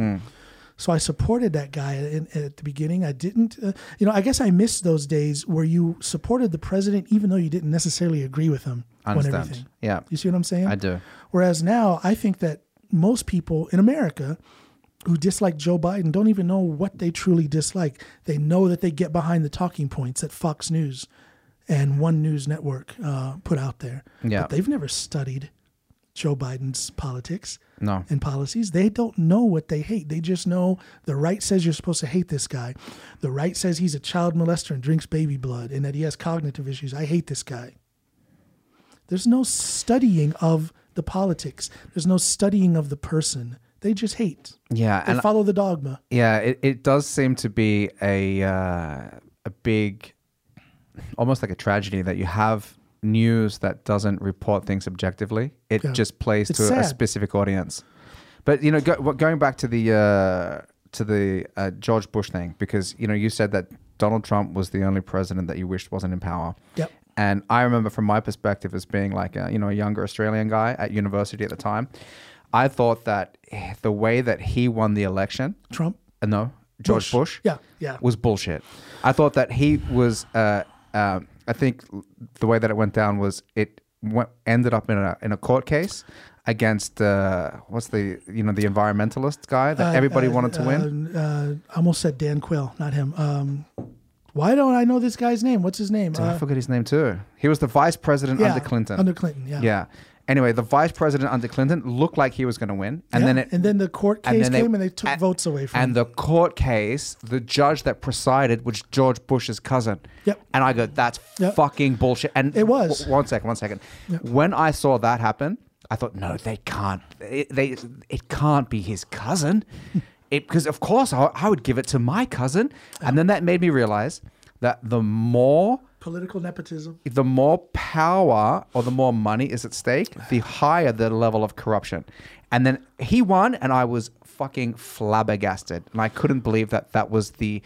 So I supported that guy in, at the beginning. I didn't, uh, you know, I guess I missed those days where you supported the president even though you didn't necessarily agree with him on Understand. everything. Yeah. You see what I'm saying? I do. Whereas now, I think that most people in America who dislike Joe Biden don't even know what they truly dislike. They know that they get behind the talking points that Fox News and One News Network uh, put out there. Yeah. But they've never studied Joe Biden's politics No. and policies. They don't know what they hate. They just know the right says you're supposed to hate this guy. The right says he's a child molester and drinks baby blood and that he has cognitive issues. I hate this guy. There's no studying of the politics. There's no studying of the person. They just hate. Yeah, They and follow the dogma. yeah, it, it does seem to be a uh, a big, almost like a tragedy that you have news that doesn't report things objectively. It Yeah. just plays It's to a specific audience. But you know, go, what- going back to the uh, to the uh, George Bush thing, because you know you said that Donald Trump was the only president that you wished wasn't in power. Yep. And I remember from my perspective as being like a, you know, a younger Australian guy at university at the time, I thought that the way that he won the election, Trump. uh, no, George Bush, Yeah, yeah. was bullshit. I thought that he was, uh, um I think the way that it went down was it went, ended up in a, in a court case against, uh, what's the, you know, the environmentalist guy that Uh, everybody uh, wanted to win. Uh, uh, I almost said Dan Quayle, not him. Um, why don't I know this guy's name? What's his name? I Uh, forget his name too? He was the vice president yeah, under Clinton. Under Clinton, yeah. Yeah. Anyway, the vice president under Clinton looked like he was going to win, and Yeah, then it, and then the court and case they- came and they took and- votes away from him. and him. the court case, the judge that presided was George Bush's cousin. Yep. And I go, that's Yep. fucking bullshit. And It was. w- one second, one second. When I saw that happen, I thought, no, they can't. It, they, it can't be his cousin, it because of course I, I would give it to my cousin. And then that made me realize that the more Political nepotism. the more power or the more money is at stake, the higher the level of corruption. And then he won, and I was fucking flabbergasted. And I couldn't believe that that was the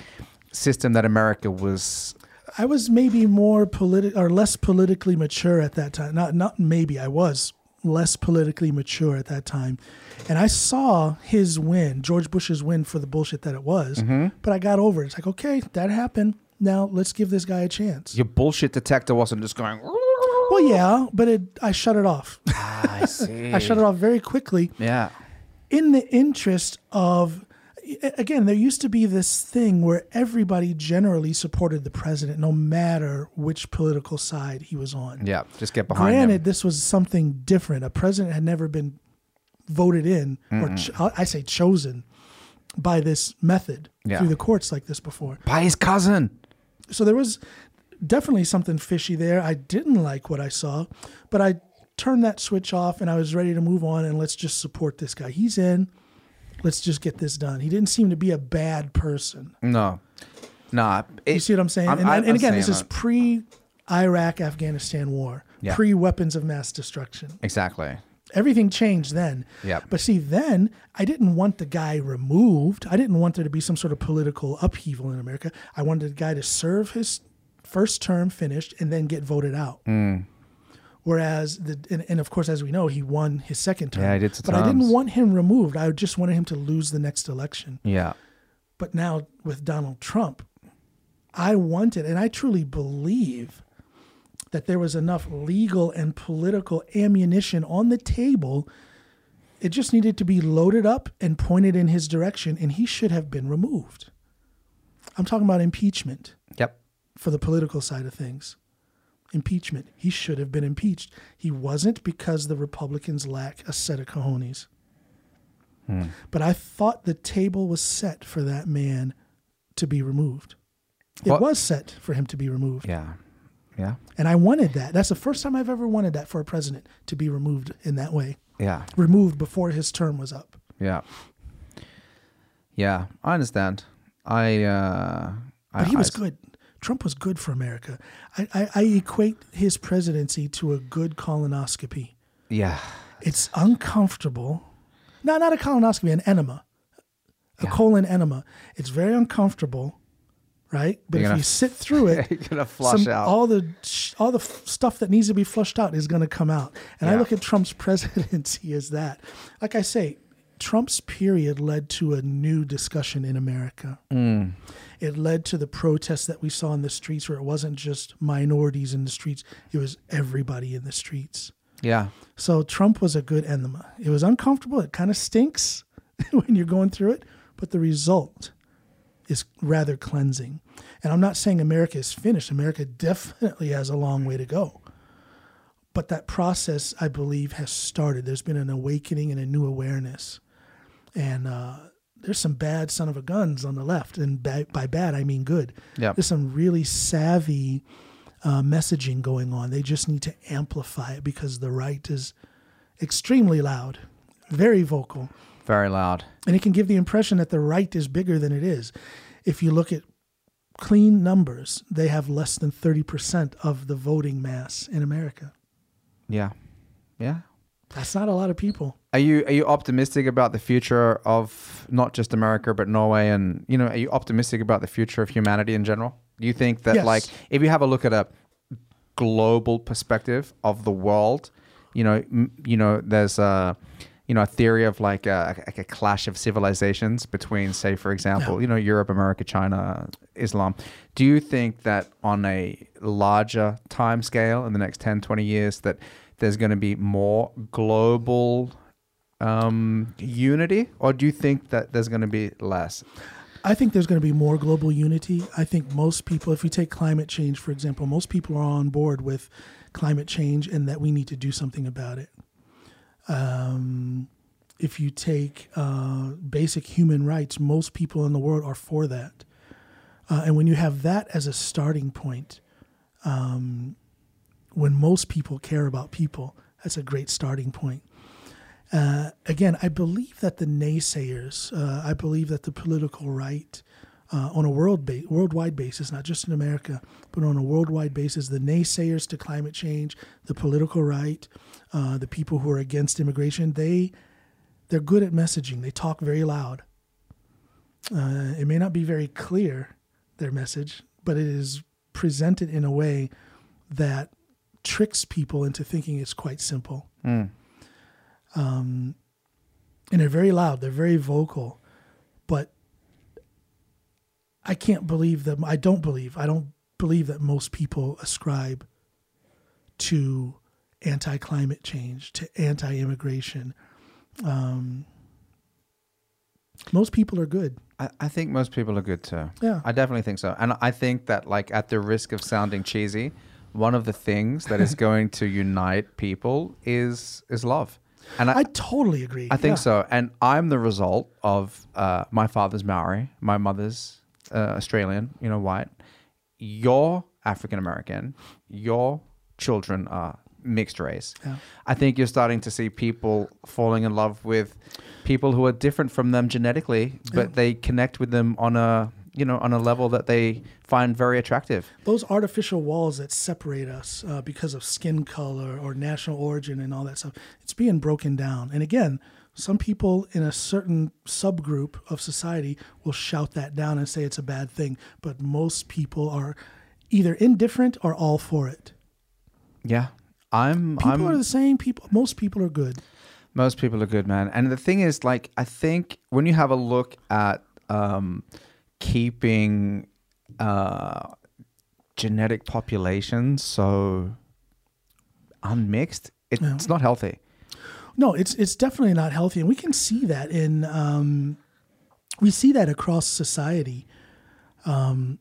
system that America was. I was maybe more politi- or less politically mature at that time. Not not maybe I was less politically mature at that time, and I saw his win, George Bush's win for the bullshit that it was. Mm-hmm. But I got over it. It's like okay, that happened. Now let's give this guy a chance. Your bullshit detector wasn't just going. Well, yeah, but it, I shut it off. Ah, I see. I shut it off very quickly Yeah. in the interest of again there used to be this thing where everybody generally supported the president no matter which political side he was on Yeah. Just get behind granted him. this was something different a president had never been voted in or ch- i say chosen by this method Yeah. through the courts like this before By his cousin. So there was definitely something fishy there. I didn't like what I saw, but I turned that switch off and I was ready to move on and let's just support this guy. He's in. Let's just get this done. He didn't seem to be a bad person. No. Nah. You see what I'm saying? I'm- and, I'm and again, this is pre Iraq Afghanistan war, Yeah. pre weapons of mass destruction. Exactly. Everything changed then. Yep. But see, then I didn't want the guy removed. I didn't want there to be some sort of political upheaval in America. I wanted the guy to serve his first term finished and then get voted out. Hmm. Whereas the and, and of course, as we know, he won his second term. Yeah, he did But I didn't want him removed. I just wanted him to lose the next election. Yeah. But now with Donald Trump, I wanted, and I truly believe that there was enough legal and political ammunition on the table. It just needed to be loaded up and pointed in his direction, and he should have been removed. I'm talking about impeachment Yep. for the political side of things. Impeachment. He should have been impeached. He wasn't because the Republicans lack a set of cojones. Hmm. But I thought the table was set for that man to be removed. It What- was set for him to be removed. Yeah. Yeah. And I wanted that. That's the first time I've ever wanted that for a president to be removed in that way. Yeah. Removed before his term was up. Yeah. Yeah, I understand. I uh But I, he was I- good. Trump was good for America. I, I, I equate his presidency to a good colonoscopy. Yeah. It's uncomfortable. No, not a colonoscopy, an enema, a Yeah. colon enema. It's very uncomfortable, right? But You're if gonna- you sit through it, You're gonna flush some- out. all the all the f- stuff that needs to be flushed out is going to come out. And I look at Trump's presidency as that. Like I say, Trump's period led to a new discussion in America. Mm. It led to the protests that we saw in the streets, where it wasn't just minorities in the streets; it was everybody in the streets. Yeah. So Trump was a good enema. It was uncomfortable. It kind of stinks when you're going through it, but the result is rather cleansing. And I'm not saying America is finished. America definitely has a long way to go. But that process, I believe, has started. There's been an awakening and a new awareness. And uh, there's some bad son of a guns on the left. And by, by bad, I mean good. Yeah. There's some really savvy uh, messaging going on. They just need to amplify it because the right is extremely loud, very vocal, Very loud. and it can give the impression that the right is bigger than it is. If you look at clean numbers, they have less than 30% of the voting mass in America. Yeah. Yeah. That's not a lot of people. Are you are you optimistic about the future of not just America but Norway and you know are you optimistic about the future of humanity in general? Do you think that Yes. like if you have a look at a global perspective of the world, you know m- you know there's a you know a theory of like a, like a clash of civilizations between say for example you know Europe, America, China, Islam. Do you think that on a larger time scale in the next 10 20 years that there's going to be more global um, unity, or do you think that there's going to be less? I think there's going to be more global unity. I think most people, if you take climate change, for example, most people are on board with climate change and that we need to do something about it. Um, if you take uh, basic human rights, most people in the world are for that. Uh, and when you have that as a starting point, um, when most people care about people, that's a great starting point. Uh, again, I believe that the naysayers, uh, I believe that the political right, uh, on a world ba- worldwide basis, not just in America, but on a worldwide basis, the naysayers to climate change, the political right, uh, the people who are against immigration, they they're good at messaging. They talk very loud. Uh, it may not be very clear their message, but it is presented in a way that tricks people into thinking it's quite simple um, and they're very loud. They're very vocal, but I can't believe them. I don't believe. I don't believe that most people ascribe to anti-climate change, to anti-immigration. Um, most people are good. I, I think most people are good too. Yeah. I definitely think so. And I think that, like, at the risk of sounding cheesy, one of the things that is going to unite people is is love. And I, I totally agree. I think Yeah. so. And I'm the result of uh, my father's Maori, my mother's uh, Australian, you know, white. You're African American. Your children are mixed race. Yeah. I think you're starting to see people falling in love with people who are different from them genetically, but Yeah. they connect with them on a you know on a level that they find very attractive. those artificial walls that separate us uh, because of skin color or national origin and all that stuff, it's being broken down. And again, some people in a certain subgroup of society will shout that down and say it's a bad thing, but most people are either indifferent or all for it. Yeah. I'm People I'm are the same. People, most people are good. Most people are good, man. And the thing is, like, I think when you have a look at um, keeping uh, genetic populations so unmixed, it, Yeah. it's not healthy. No, it's it's definitely not healthy, and we can see that in um, we see that across society. Um,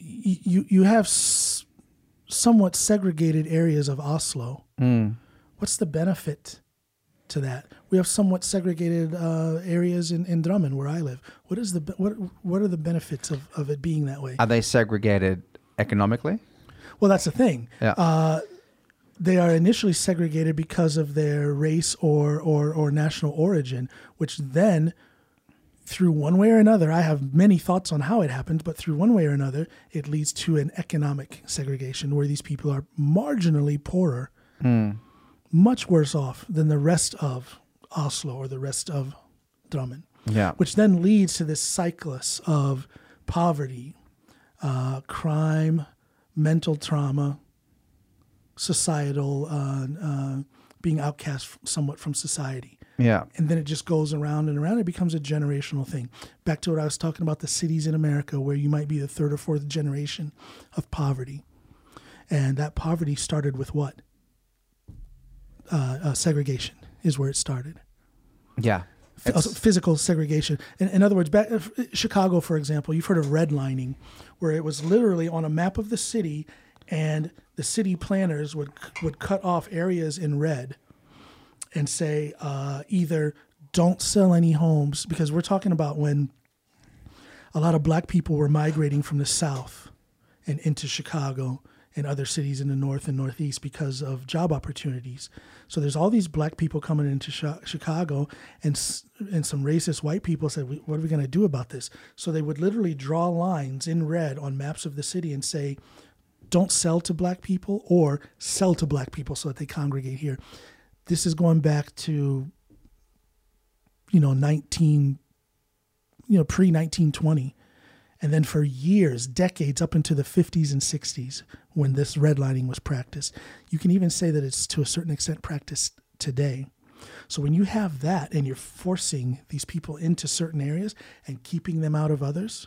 you you have s- somewhat segregated areas of Oslo. What's the benefit to that? We have somewhat segregated uh, areas in, in Drammen, where I live. What is the be- what what are the benefits of, of it being that way? Are they segregated economically? Well, that's the thing. Yeah. Uh, they are initially segregated because of their race or, or, or national origin, which then, through one way or another, I have many thoughts on how it happened, but through one way or another, it leads to an economic segregation where these people are marginally poorer, much worse off than the rest of Oslo or the rest of Drammen yeah. which then leads to this cyclus of poverty, uh, crime, mental trauma, societal uh, uh, being outcast somewhat from society. yeah. And then it just goes around and around. It becomes a generational thing. Back to what I was talking about the cities in America where you might be the third or fourth generation of poverty. and that poverty started with what? Uh, uh, segregation is where it started. Yeah. F- also physical segregation. In, in other words, back, uh, Chicago, for example, you've heard of redlining, where it was literally on a map of the city, and the city planners would would cut off areas in red, and say uh, either don't sell any homes because we're talking about when a lot of black people were migrating from the south and into Chicago and other cities in the north and northeast because of job opportunities. So there's all these black people coming into Chicago, and and some racist white people said, "What are we going to do about this?" So they would literally draw lines in red on maps of the city and say, "Don't sell to black people," or "Sell to black people," so that they congregate here. This is going back to, you know, 19, you know, pre 1920 and then for years, decades up into the 50s and 60s, when this redlining was practiced, you can even say that it's to a certain extent practiced today. So when you have that and you're forcing these people into certain areas and keeping them out of others,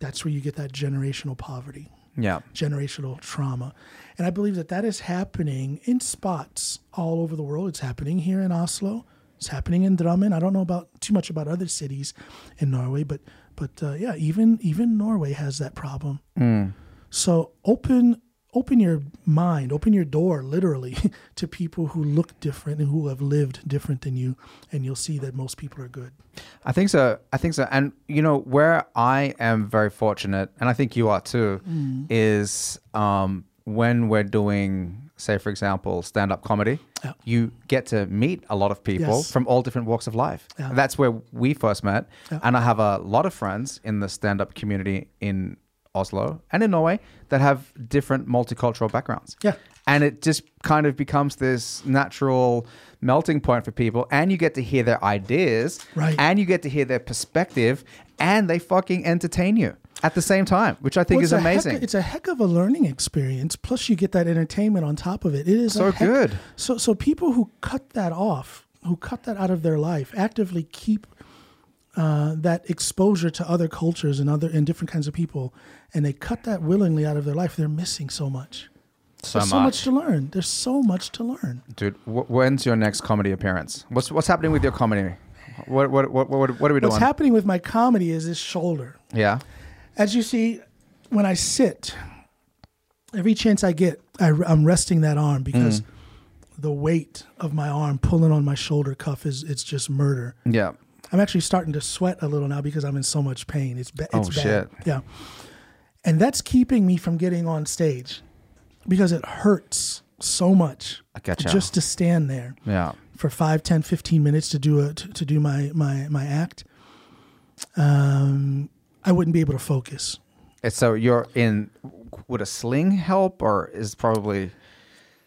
that's where you get that generational poverty. Yeah. Generational trauma. And I believe that that is happening in spots all over the world. It's happening here in Oslo. It's happening in Drammen. I don't know about too much about other cities in Norway, but but uh, yeah, even even Norway has that problem. Mm. So open open your mind, open your door literally to people who look different and who have lived different than you, and you'll see that most people are good. I think so. I think so. And you know where I am very fortunate, and I think you are too, mm. is um, when we're doing say for example stand-up comedy yeah. you get to meet a lot of people yes. from all different walks of life yeah. that's where we first met yeah. and i have a lot of friends in the stand-up community in oslo and in norway that have different multicultural backgrounds yeah and it just kind of becomes this natural melting point for people and you get to hear their ideas right. and you get to hear their perspective and they fucking entertain you at the same time, which I think well, is amazing. Heck, it's a heck of a learning experience. Plus, you get that entertainment on top of it. It is so heck, good. So, so people who cut that off, who cut that out of their life, actively keep uh, that exposure to other cultures and other and different kinds of people, and they cut that willingly out of their life. They're missing so much. So much. so much to learn. There's so much to learn, dude. when's your next comedy appearance? What's what's happening with your comedy? What what what what, what are we doing? What's happening with my comedy is this shoulder. Yeah. As you see, when I sit, every chance I get, I, am resting that arm because mm. the weight of my arm pulling on my shoulder cuff is it's just murder. Yeah. I'm actually starting to sweat a little now because I'm in so much pain. It's, ba- it's oh, bad. Shit. Yeah. And that's keeping me from getting on stage because it hurts so much I gotcha. just to stand there. Yeah. For 5, 10, 15 minutes to do a to, to do my my my act. Um I wouldn't be able to focus. And So you're in. Would a sling help, or is probably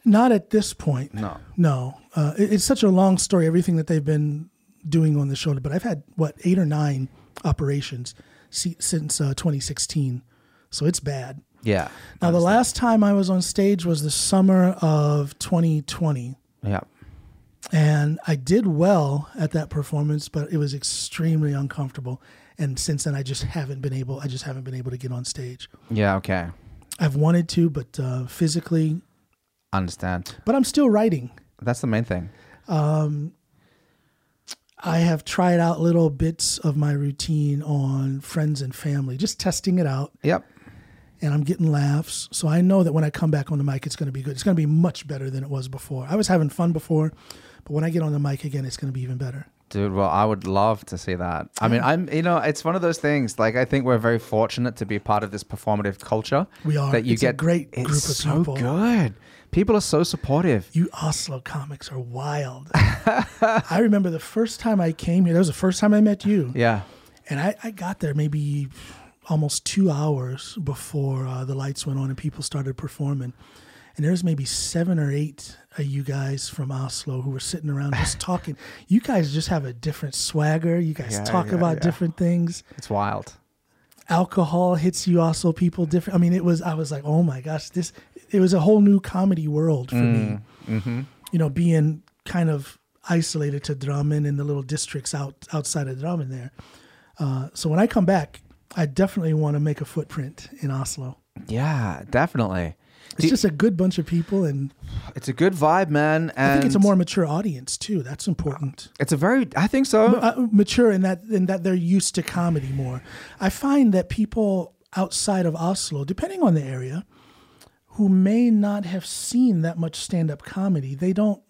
not at this point? No, no. Uh, it, it's such a long story. Everything that they've been doing on the shoulder, but I've had what eight or nine operations since uh, 2016, so it's bad. Yeah. Now the last time I was on stage was the summer of 2020. Yeah. And I did well at that performance, but it was extremely uncomfortable and since then I just haven't been able I just haven't been able to get on stage. Yeah, okay. I've wanted to, but uh, physically understand. But I'm still writing. That's the main thing. Um, I have tried out little bits of my routine on friends and family, just testing it out. Yep. And I'm getting laughs. So I know that when I come back on the mic, it's going to be good. It's going to be much better than it was before. I was having fun before, but when I get on the mic again, it's going to be even better. Dude, well, I would love to see that. I mean, I'm, you know, it's one of those things. Like, I think we're very fortunate to be part of this performative culture. We are. That you it's get a great group it's of so people. good. People are so supportive. You Oslo comics are wild. I remember the first time I came here. That was the first time I met you. Yeah. And I, I got there maybe almost two hours before uh, the lights went on and people started performing. And there's maybe seven or eight of you guys from Oslo who were sitting around just talking. You guys just have a different swagger. You guys yeah, talk yeah, about yeah. different things. It's wild. Alcohol hits you also people different. I mean, it was I was like, oh my gosh, this it was a whole new comedy world for mm, me. Mm-hmm. You know, being kind of isolated to Drammen and the little districts out outside of Drammen there. Uh, so when I come back, I definitely want to make a footprint in Oslo. Yeah, definitely. It's just a good bunch of people, and It's a good vibe, man. And I think it's a more mature audience too. That's important. It's a very. I think so. uh, mature in that in that they're used to comedy more. I find that people outside of Oslo, depending on the area, who may not have seen that much stand-up comedy, they don't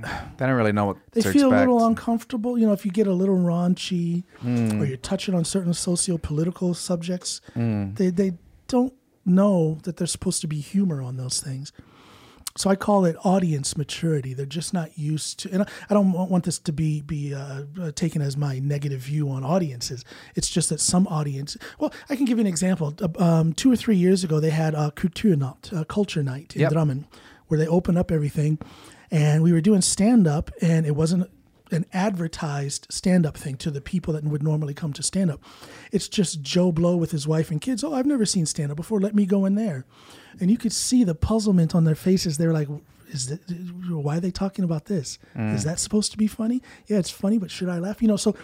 they don't really know what they feel expect. a little uncomfortable. You know, if you get a little raunchy hmm. or you're touching on certain socio-political subjects, hmm. they they don't know that there's supposed to be humor on those things. So I call it audience maturity. They're just not used to, and I, don't want want this to be be uh, uh, taken as my negative view on audiences. It's just that some audience. Well, I can give you an example. Uh, Um, two or three years ago, they had a Kulturnatt, a culture night in Yep. Drammen, where they opened up everything, and we were doing stand up, and it wasn't an advertised stand up thing to the people that would normally come to stand up. It's just Joe Blow with his wife and kids. Oh, I've never seen stand up before. Let me go in there. And you could see the puzzlement on their faces. They're like, is that, why are they talking about this? Mm. Is that supposed to be funny? Yeah, it's funny, but should I laugh? You know, so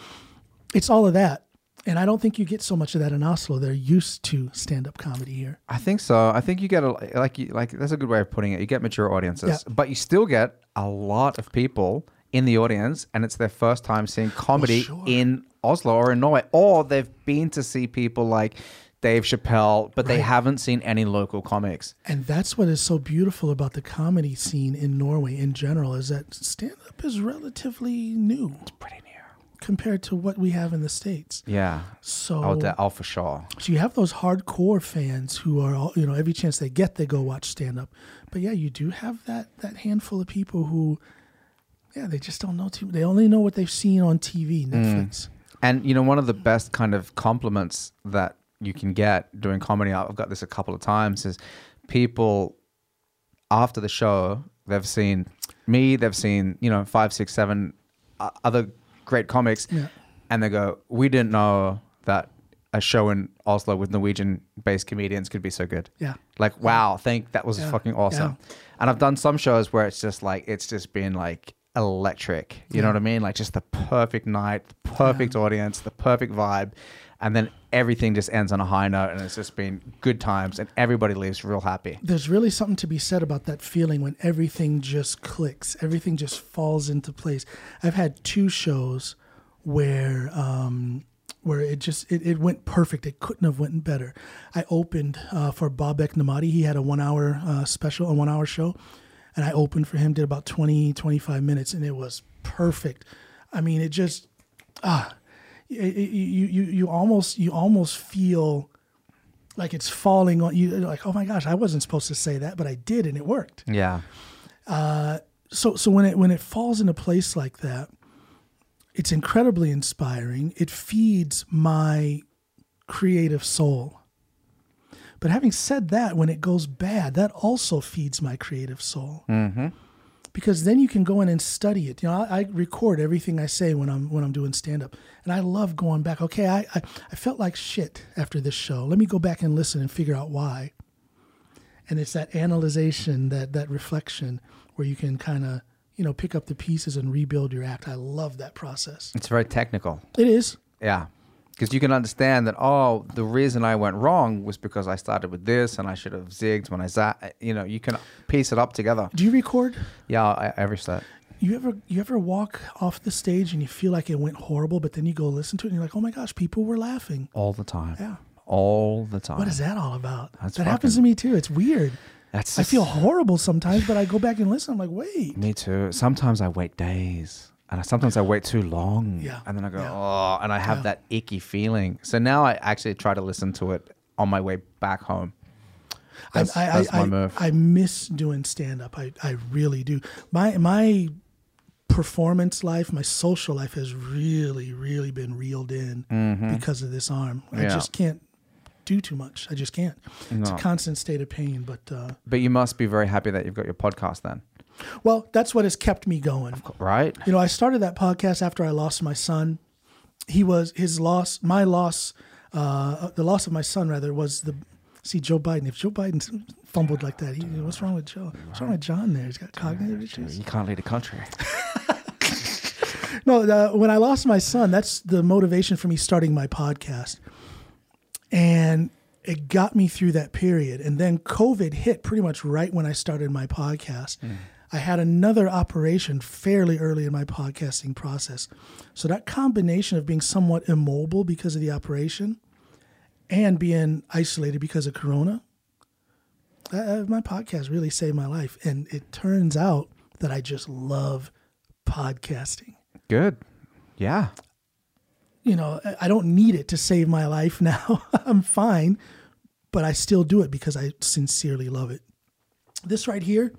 it's all of that. And I don't think you get so much of that in Oslo. They're used to stand up comedy here. I think so. I think you get a like you like that's a good way of putting it. You get mature audiences, Yeah. but you still get a lot of people in the audience, and it's their first time seeing comedy sure. in Oslo or in Norway, or they've been to see people like Dave Chappelle, but they haven't seen any local comics. And that's what is so beautiful about the comedy scene in Norway in general is that stand up is relatively new It's Pretty near. compared to what we have in the States. Yeah. So, Oh, de- oh, for sure. so you have those hardcore fans who are, all, you know, every chance they get, they go watch stand up. But yeah, you do have that, that handful of people who, yeah, they just don't know too They only know what they've seen on TV, Netflix. And you know, one of the best kind of compliments that you can get doing comedy, I've got this a couple of times, is people after the show, they've seen me, they've seen, you know, five, six, seven uh, other great comics, Yeah. and they go, We didn't know that a show in Oslo with Norwegian based comedians could be so good. Yeah. Like, wow, think that was Yeah. fucking awesome. And I've done some shows where it's just like, it's just been like electric. You know what I mean? Like, just the perfect night, the perfect audience, the perfect vibe. And then everything just ends on a high note, and it's just been good times, and everybody leaves real happy. there's really something to be said about that feeling when everything just clicks, everything just falls into place. I've had two shows where um, where it just it, it went perfect. It couldn't have went better. I opened uh, for Bobek Namadi. He had a one hour uh, special, a one hour show, and I opened for him. Did about 20, 25 minutes, and it was perfect. I mean, it just ah, you you you, you almost you almost feel like it's falling on you like oh my gosh i wasn't supposed to say that but i did and it worked Yeah. Uh, so so when it when it falls into place like that it's incredibly inspiring it feeds my creative soul but having said that when it goes bad that also feeds my creative soul Mm-hmm. because then you can go in and study it. You know, I, I record everything I say when I'm when I'm doing stand up, and I love going back. Okay, I, I I felt like shit after this show. Let me go back and listen and figure out why. And it's that analyzation, that that reflection, where you can kind of you know pick up the pieces and rebuild your act. I love that process. It's very technical. It is. Yeah. Because you can understand that, oh, the reason I went wrong was because I started with this and I should have zigged when I zat. Uh, you know, you can piece it up together. Do you record? Yeah, I, every set. You ever you ever walk off the stage and you feel like it went horrible, but then you go listen to it and you're like, oh my gosh, people were laughing. All the time. Yeah. All the time. What is that all about? That's that happens to me too. It's weird. That's I feel horrible sometimes, but I go back and listen. I'm like, wait. Me too. Sometimes I wait days. And I, sometimes I wait too long. Yeah. And then I go, Yeah. oh, and I have Yeah. that icky feeling. So now I actually try to listen to it on my way back home. That's, I, I, that's I, my move. I miss doing stand up. I, I really do. My my performance life, my social life has really, really been reeled in because of this arm. I Mm-hmm. Yeah. just can't do too much. I just can't. It's a constant state of pain. But uh, but you must be very happy that you've got your podcast then, well, that's what has kept me going. right? You know, I started that podcast after I lost my son. He was his loss, my loss, uh, the loss of my son rather was the. See Joe Biden. If Joe Biden fumbled like that, he, what's wrong with Joe? What's wrong with John? There, he's got cognitive issues. You can't lead a country. No, uh, when I lost my son, that's the motivation for me starting my podcast. And it got me through that period. And then COVID hit pretty much right when I started my podcast. I had another operation fairly early in my podcasting process. So that combination of being somewhat immobile because of the operation and being isolated because of corona, uh, my podcast really saved my life. And it turns out that I just love podcasting. Good. Yeah. You know, I- I don't need it to save my life now. I'm fine, but I still do it because I sincerely love it. This right here,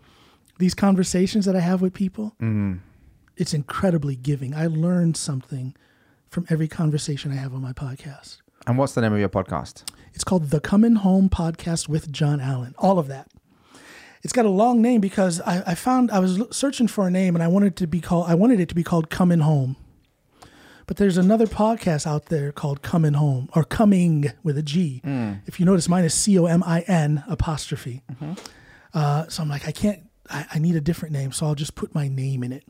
these conversations that I have with people, mm-hmm. it's incredibly giving. I learn something from every conversation I have on my podcast. And what's the name of your podcast? It's called the Coming Home Podcast with John Allen. All of that. It's got a long name because I, I found I was searching for a name and I wanted it to be called I wanted it to be called Coming Home. But there's another podcast out there called Coming Home or Coming with a G. Mm. If you notice, mine is C O M I N apostrophe. Mm-hmm. Uh, so I'm like, I can't. I, I need a different name, so I'll just put my name in it,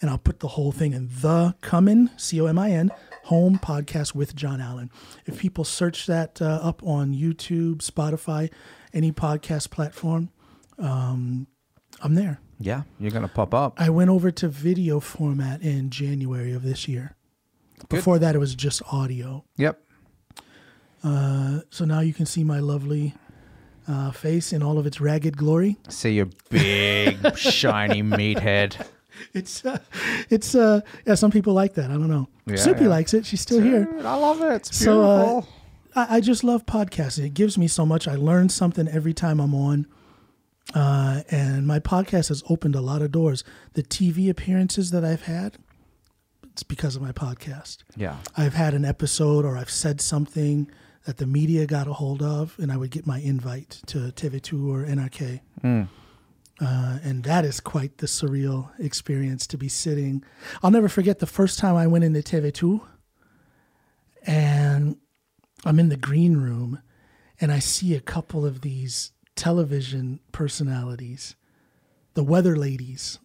and I'll put the whole thing in the Comin C O M I N Home Podcast with John Allen. If people search that uh, up on YouTube, Spotify, any podcast platform, um, I'm there. Yeah, you're gonna pop up. I went over to video format in January of this year. Before that, it was just audio. Yep. Uh, so now you can see my lovely uh, face in all of its ragged glory. See your big shiny meathead. It's uh, it's uh yeah. Some people like that. I don't know. Yeah, Soupy yeah. likes it. She's still here. I love it. It's So beautiful. uh, I, I just love podcasting. It gives me so much. I learn something every time I'm on. Uh, and my podcast has opened a lot of doors. The TV appearances that I've had, it's because of my podcast. yeah. I've had an episode or I've said something that the media got a hold of, and I would get my invite to TV2 or NRK. Uh, and that is quite the surreal experience to be sitting. I'll never forget the first time I went into TV2 and I'm in the green room and I see a couple of these television personalities, the weather ladies,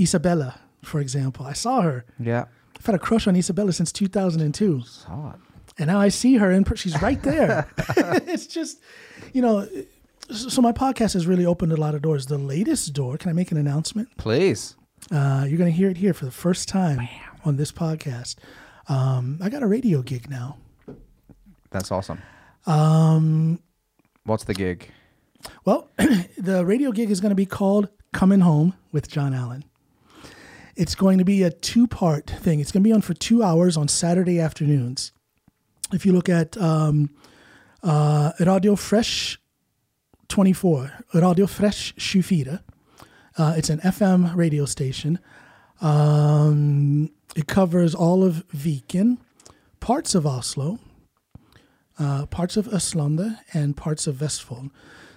Isabella, for example. I saw her. Yeah. I've had a crush on Isabella since 2002. Solid. And now I see her and she's right there. it's just, you know, so my podcast has really opened a lot of doors. The latest door, can I make an announcement? Please. Uh, you're going to hear it here for the first time on this podcast. Um, I got a radio gig now. That's awesome. Um, What's the gig? well, the radio gig is going to be called Coming Home with John Allen. It's going to be a two part thing. It's going to be on for two hours on Saturday afternoons. If you look at um, uh, Radio Fresh 24, Radio Fresh 24, uh, it's an FM radio station. Um, it covers all of Viken, parts of Oslo, uh, parts of Östlanda, and parts of Vestfold.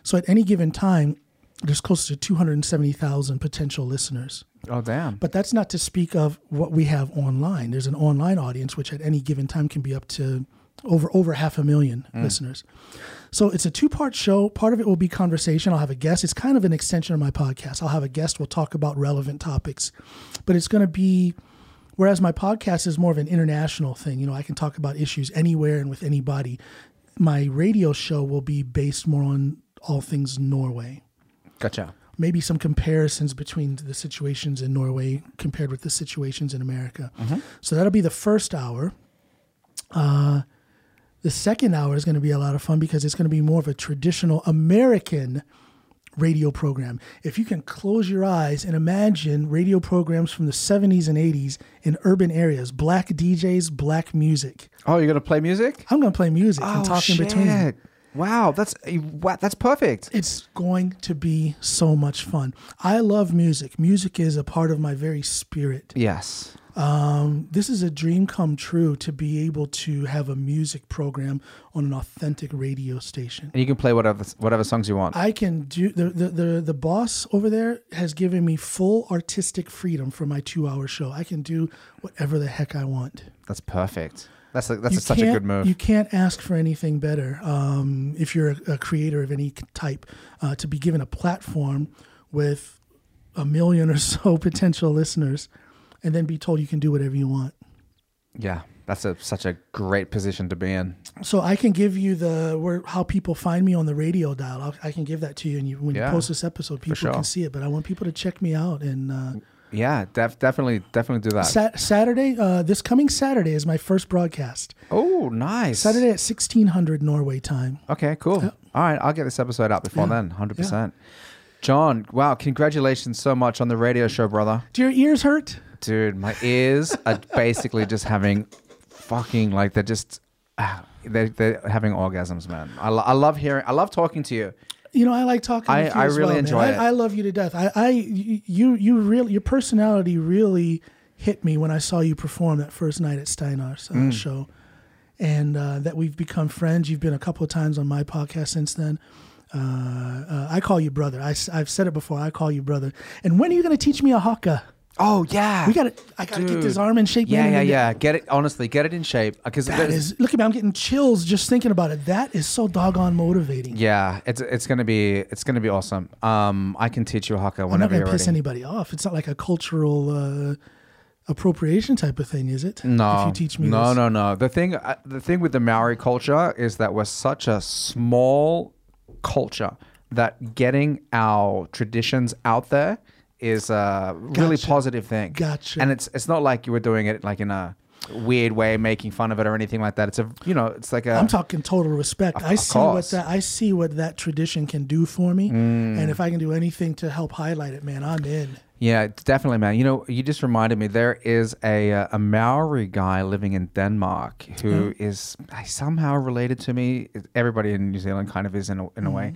So at any given time, there's close to 270,000 potential listeners. Oh, damn. But that's not to speak of what we have online. There's an online audience, which at any given time can be up to over over half a million listeners. So it's a two part show. Part of it will be conversation. I'll have a guest. It's kind of an extension of my podcast. I'll have a guest. We'll talk about relevant topics, but it's going to be. Whereas my podcast is more of an international thing, you know, I can talk about issues anywhere and with anybody. My radio show will be based more on all things Norway Gotcha. maybe some comparisons between the situations in Norway compared with the situations in America. So that'll be the first hour. Uh, the second hour is going to be a lot of fun because it's going to be more of a traditional American radio program. If you can close your eyes and imagine radio programs from the 70s and 80s in urban areas, black DJs, black music. Oh, you're gonna play music? I'm going to play music and oh, talk in between. Oh, Wow, that's eh, wow, that's perfect. It's going to be so much fun. I love music. Music is a part of my very spirit. Yes. Um, this is a dream come true to be able to have a music program on an authentic radio station. And you can play whatever whatever songs you want. I can do the, the the the boss over there has given me full artistic freedom for my two hour show. I can do whatever the heck I want. That's perfect. That's a, that's a, such a good move. You can't ask for anything better um, if you're a, a creator of any type uh, to be given a platform with a million or so potential listeners, and then be told you can do whatever you want. yeah, That's a such a great position to be in. So I can give you the where how people find me on the radio dial. I'll, I can give that to you, and you, when Yeah, you post this episode, people sure. can see it. But I want people to check me out. And uh, Yeah, def- definitely, definitely do that. Sat- Saturday, uh, this coming Saturday is my first broadcast. oh, nice. Saturday at sixteen hundred Norway time. Okay, cool. All right, I'll get this episode out before Yeah. then, hundred percent. John, wow, congratulations so much on the radio show, brother. Do your ears hurt? Dude, my ears are basically just having fucking like they're just ah, they're, they're having orgasms, man. I, lo- I love hearing, I love talking to you. You know, I like talking. I- with you I as really well, man. enjoy I, it. I love you to death. I, I, you, you really, your personality really hit me when I saw you perform that first night at Steinar's uh, Mm. show, and uh, that we've become friends. You've been a couple of times on my podcast since then. Uh, uh, I call you brother. I, have said it before. I call you brother. And when are you going to teach me a haka? Oh yeah, We got to. I got to get this arm in shape. Yeah, man, yeah, and yeah. Get it honestly, get it in shape because That is. Look at me. I'm getting chills just thinking about it. That is so doggone motivating. Yeah, it's it's gonna be it's gonna be awesome. Um, I can teach you haka I'm not whenever going you're to piss ready. anybody off. It's not like a cultural uh, appropriation type of thing, is it? No, If you teach me no, this. no, no. The thing, uh, the thing with the Maori culture is that we're such a small culture that getting our traditions out there is a really positive thing. Gotcha. And it's it's not like you were doing it like in a weird way, making fun of it or anything like that. It's a you know, it's like a I'm talking total respect. I of see what that I see what that tradition can do for me, Mm. and if I can do anything to help highlight it, man, I'm in. Yeah, definitely, man. You know, you just reminded me. There is a uh, a Maori guy living in Denmark who is somehow related to me. Everybody in New Zealand kind of is in a, in a way,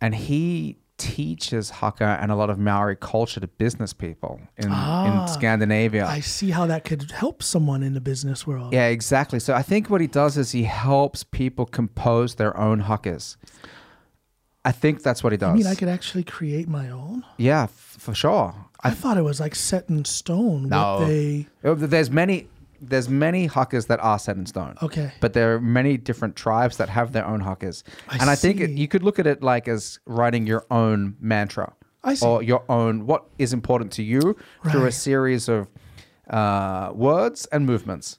and he teaches haka and a lot of Maori culture to business people in, Ah, in Scandinavia. I see how that could help someone in the business world. yeah, exactly. So I think what he does is he helps people compose their own hakas. I think that's what he does. I mean, I could actually create my own. yeah, f- for sure. I, thought it was like set in stone. No. What they Oh, There's many there's many hakas that are set in stone. Okay. But there are many different tribes that have their own hakas. I and I think it, you could look at it like as writing your own mantra. I see. Or your own what is important to you through a series of uh, words and movements.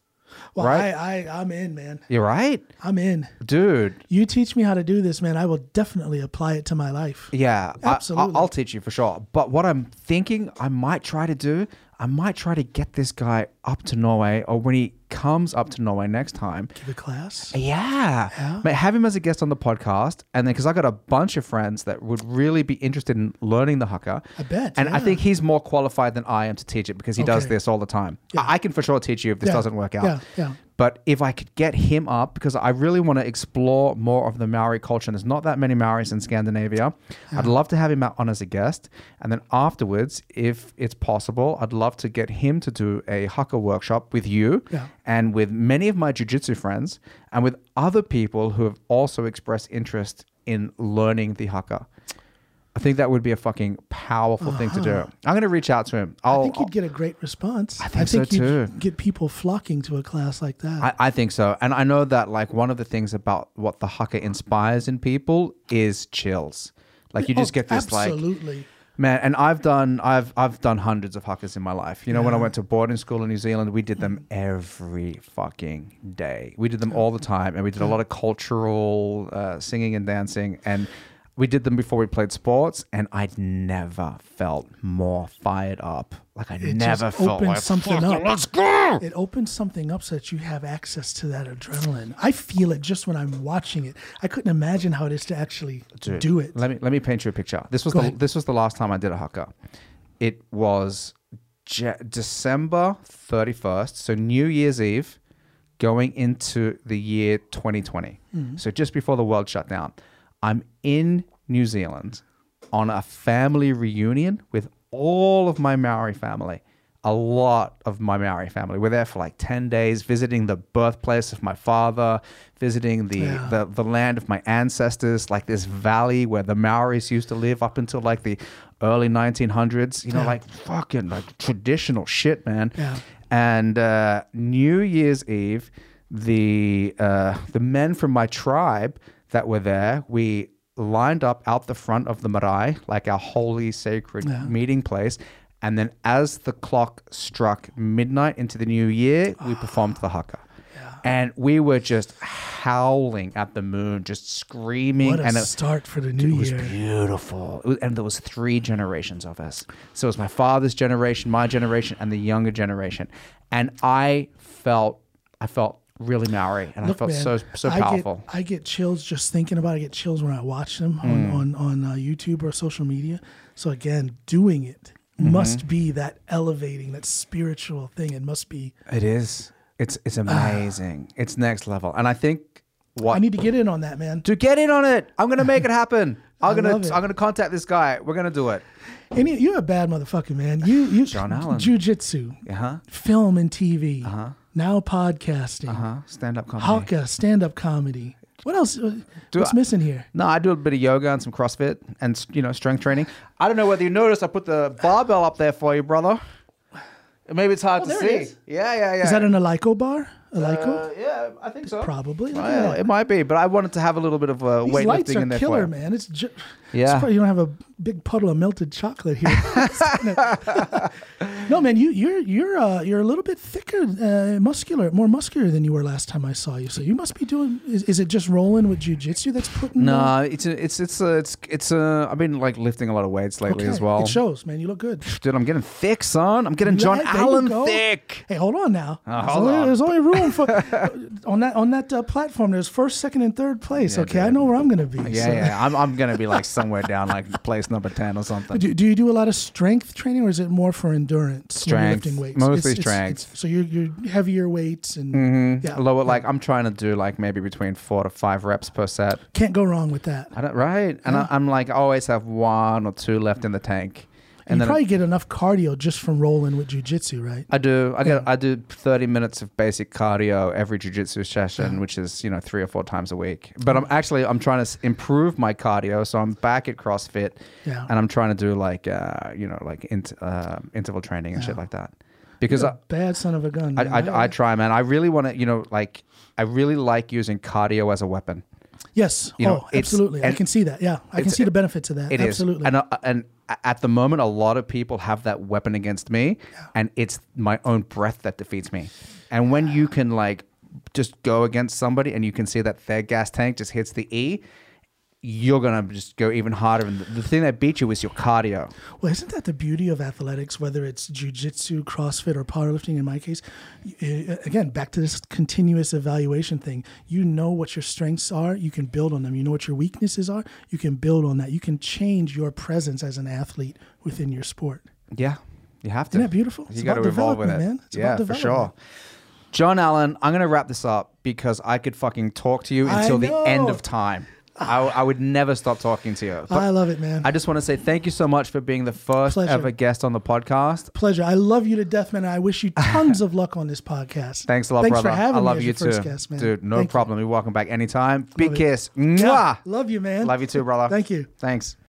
well, right? I, I I'm in, man. You're right? I'm in. Dude. You teach me how to do this, man. I will definitely apply it to my life. Yeah, Absolutely. I, will teach you for sure. But what I'm thinking I might try to do, I might try to get this guy up to Norway, or when he comes up to Norway next time, Give a class. Yeah. Yeah. Mate, have him as a guest on the podcast. And then, because I got a bunch of friends that would really be interested in learning the haka. I bet, And I think he's more qualified than I am to teach it because he does this all the time. Yeah. I, I can for sure teach you if this Yeah. doesn't work out. Yeah, yeah. But if I could get him up, because I really want to explore more of the Maori culture, and there's not that many Maoris in Scandinavia, I'd love to have him out on as a guest. And then afterwards, if it's possible, I'd love to get him to do a haka workshop with you Yeah. and with many of my jujitsu friends and with other people who have also expressed interest in learning the haka. I think that would be a fucking powerful thing to do. I'm going to reach out to him. I'll, Uh-huh. I think you'd get a great response. I think so, you'd too. get people flocking to a class like that. I, I think so. And I know that like one of the things about what the haka inspires in people is chills. Like you just Oh, get this like absolutely. man and I've done I've I've done hundreds of hakas in my life. You know, when I went to boarding school in New Zealand, we did them every fucking day. We did them all the time and we did a lot of cultural uh, singing and dancing and we did them before we played sports and I'd never felt more fired up. Like I It never just felt opens like something up. Let's go. It opens something up so that you have access to that adrenaline. I feel it just when I'm watching it. I couldn't imagine how it is to actually Dude, do it. Let me let me paint you a picture. This was Go the ahead. this was the last time I did a haka. It was Je- December thirty first, so New Year's Eve, going into the year 2020. Mm-hmm. So just before the world shut down, I'm in New Zealand on a family reunion with all of my Maori family. A lot of my Maori family. We're there for like 10 days, visiting the birthplace of my father, visiting the, Yeah. the, the land of my ancestors, like this valley where the Maoris used to live up until like the early 1900s. You know, Yeah. like fucking like traditional shit, man. Yeah. And uh, New Year's Eve, the uh, the men from my tribe that were there, we lined up out the front of the marae, like our holy sacred Yeah. meeting place. And then, as the clock struck midnight into the new year, we performed the haka. and we were just howling at the moon, just screaming, What a and it, start for the new year! it was year. beautiful. It was- and there was three generations of us. So it was my father's generation, my generation, and the younger generation. And I felt, I felt really Maori, and I Look, felt man, so so I powerful. Get, I get chills just thinking about. it. I get chills when I watch them on Mm. on on uh, YouTube or social media. So again, doing it Mm-hmm. must be that elevating, that spiritual thing. It must be. It is. It's it's amazing. it's next level, and I think what I need to get in on that, man. to get in on it. I'm gonna make it happen. I'm gonna. I'm gonna contact this guy. We're gonna do it. And you- you're a bad motherfucker, man. You you John Allen. jujitsu, Uh huh. film and TV, Uh-huh. Now podcasting, Uh huh. Stand up comedy. Haka, stand up comedy. What else? uh, What's I- missing here? No, I do a bit of yoga and some CrossFit and you know strength training. I don't know whether you noticed I put the barbell up there for you, brother. Maybe it's hard Oh, to see. Yeah, yeah, yeah. Is that an Eleiko bar? Eleiko? Uh, yeah, I think so. Probably. Look at Well, that. it might be, but I wanted to have a little bit of uh, These lights weightlifting are in there killer, for you. man. It's ju- Yeah. It's probably you don't have a big puddle of melted chocolate here. no, man, you you're you're uh, you're a little bit thicker, uh, muscular, more muscular than you were last time I saw you. So you must be doing. Is, is it just rolling with jujitsu that's putting? uh, No, it's a, it's it's a, it's it's a, I've been like lifting a lot of weights lately okay. as well. It shows, man. You look good. Dude, I'm getting thick, son. I'm getting John Right, there you Allen go. thick. Hey, hold on now. There's, hold only, on. there's only room for on that on that uh, platform. There's first, second, and third place. Yeah, okay, I know where I'm gonna be. Yeah, so- yeah. I'm I'm gonna be like somewhere down like place number ten or something. Do, do you do a lot of strength training, or is it more for endurance? Strength. lifting weights. Mostly strength. so you're you're heavier weights and Mhm. yeah, Lower, like I'm trying to do like maybe between four to five reps per set. can't go wrong with that. I don't, right, and I, I'm like I always have one or two left in the tank, And you probably get enough cardio just from rolling with jujitsu, right? I do. I get. Yeah. I do 30 minutes of basic cardio every jujitsu session, which is you know three or four times a week. But I'm actually I'm trying to improve my cardio, so I'm back at CrossFit, Yeah. and I'm trying to do like uh, you know like int- uh, interval training and shit like that. Because I, bad son of a gun. I. I, I try, man. I really want to, you know, like I really like using cardio as a weapon. Yes. you know, oh, absolutely. I can see that. Yeah, I can see the benefits of that. It is, absolutely. and uh, and at the moment, a lot of people have that weapon against me, and it's my own breath that defeats me. And when you can like just go against somebody, and you can see that their gas tank just hits the E, you're gonna just go even harder. And the, thing that beat you is your cardio. Well, isn't that the beauty of athletics, whether it's jujitsu, CrossFit, or powerlifting in my case? Uh, Again, back to this continuous evaluation thing. You know what your strengths are, you can build on them. You know what your weaknesses are, you can build on that. You can change your presence as an athlete within your sport. Yeah, you have to. Isn't that beautiful? It's you got to evolve with it, man. It's yeah, for sure. John Allen, I'm gonna wrap this up because I could fucking talk to you until the end of time. I, I would never stop talking to you. But I love it, man. I just want to say thank you so much for being the first Pleasure. ever guest on the podcast. Pleasure. I love you to death, man. and I wish you tons of luck on this podcast. Thanks a lot, Thanks brother. for having I me love as you your too, first guest, man. dude. No Thank you. problem. You're welcome back anytime. Big it. kiss. Mwah. love you, man. Love you too, brother. Thank you. Thanks.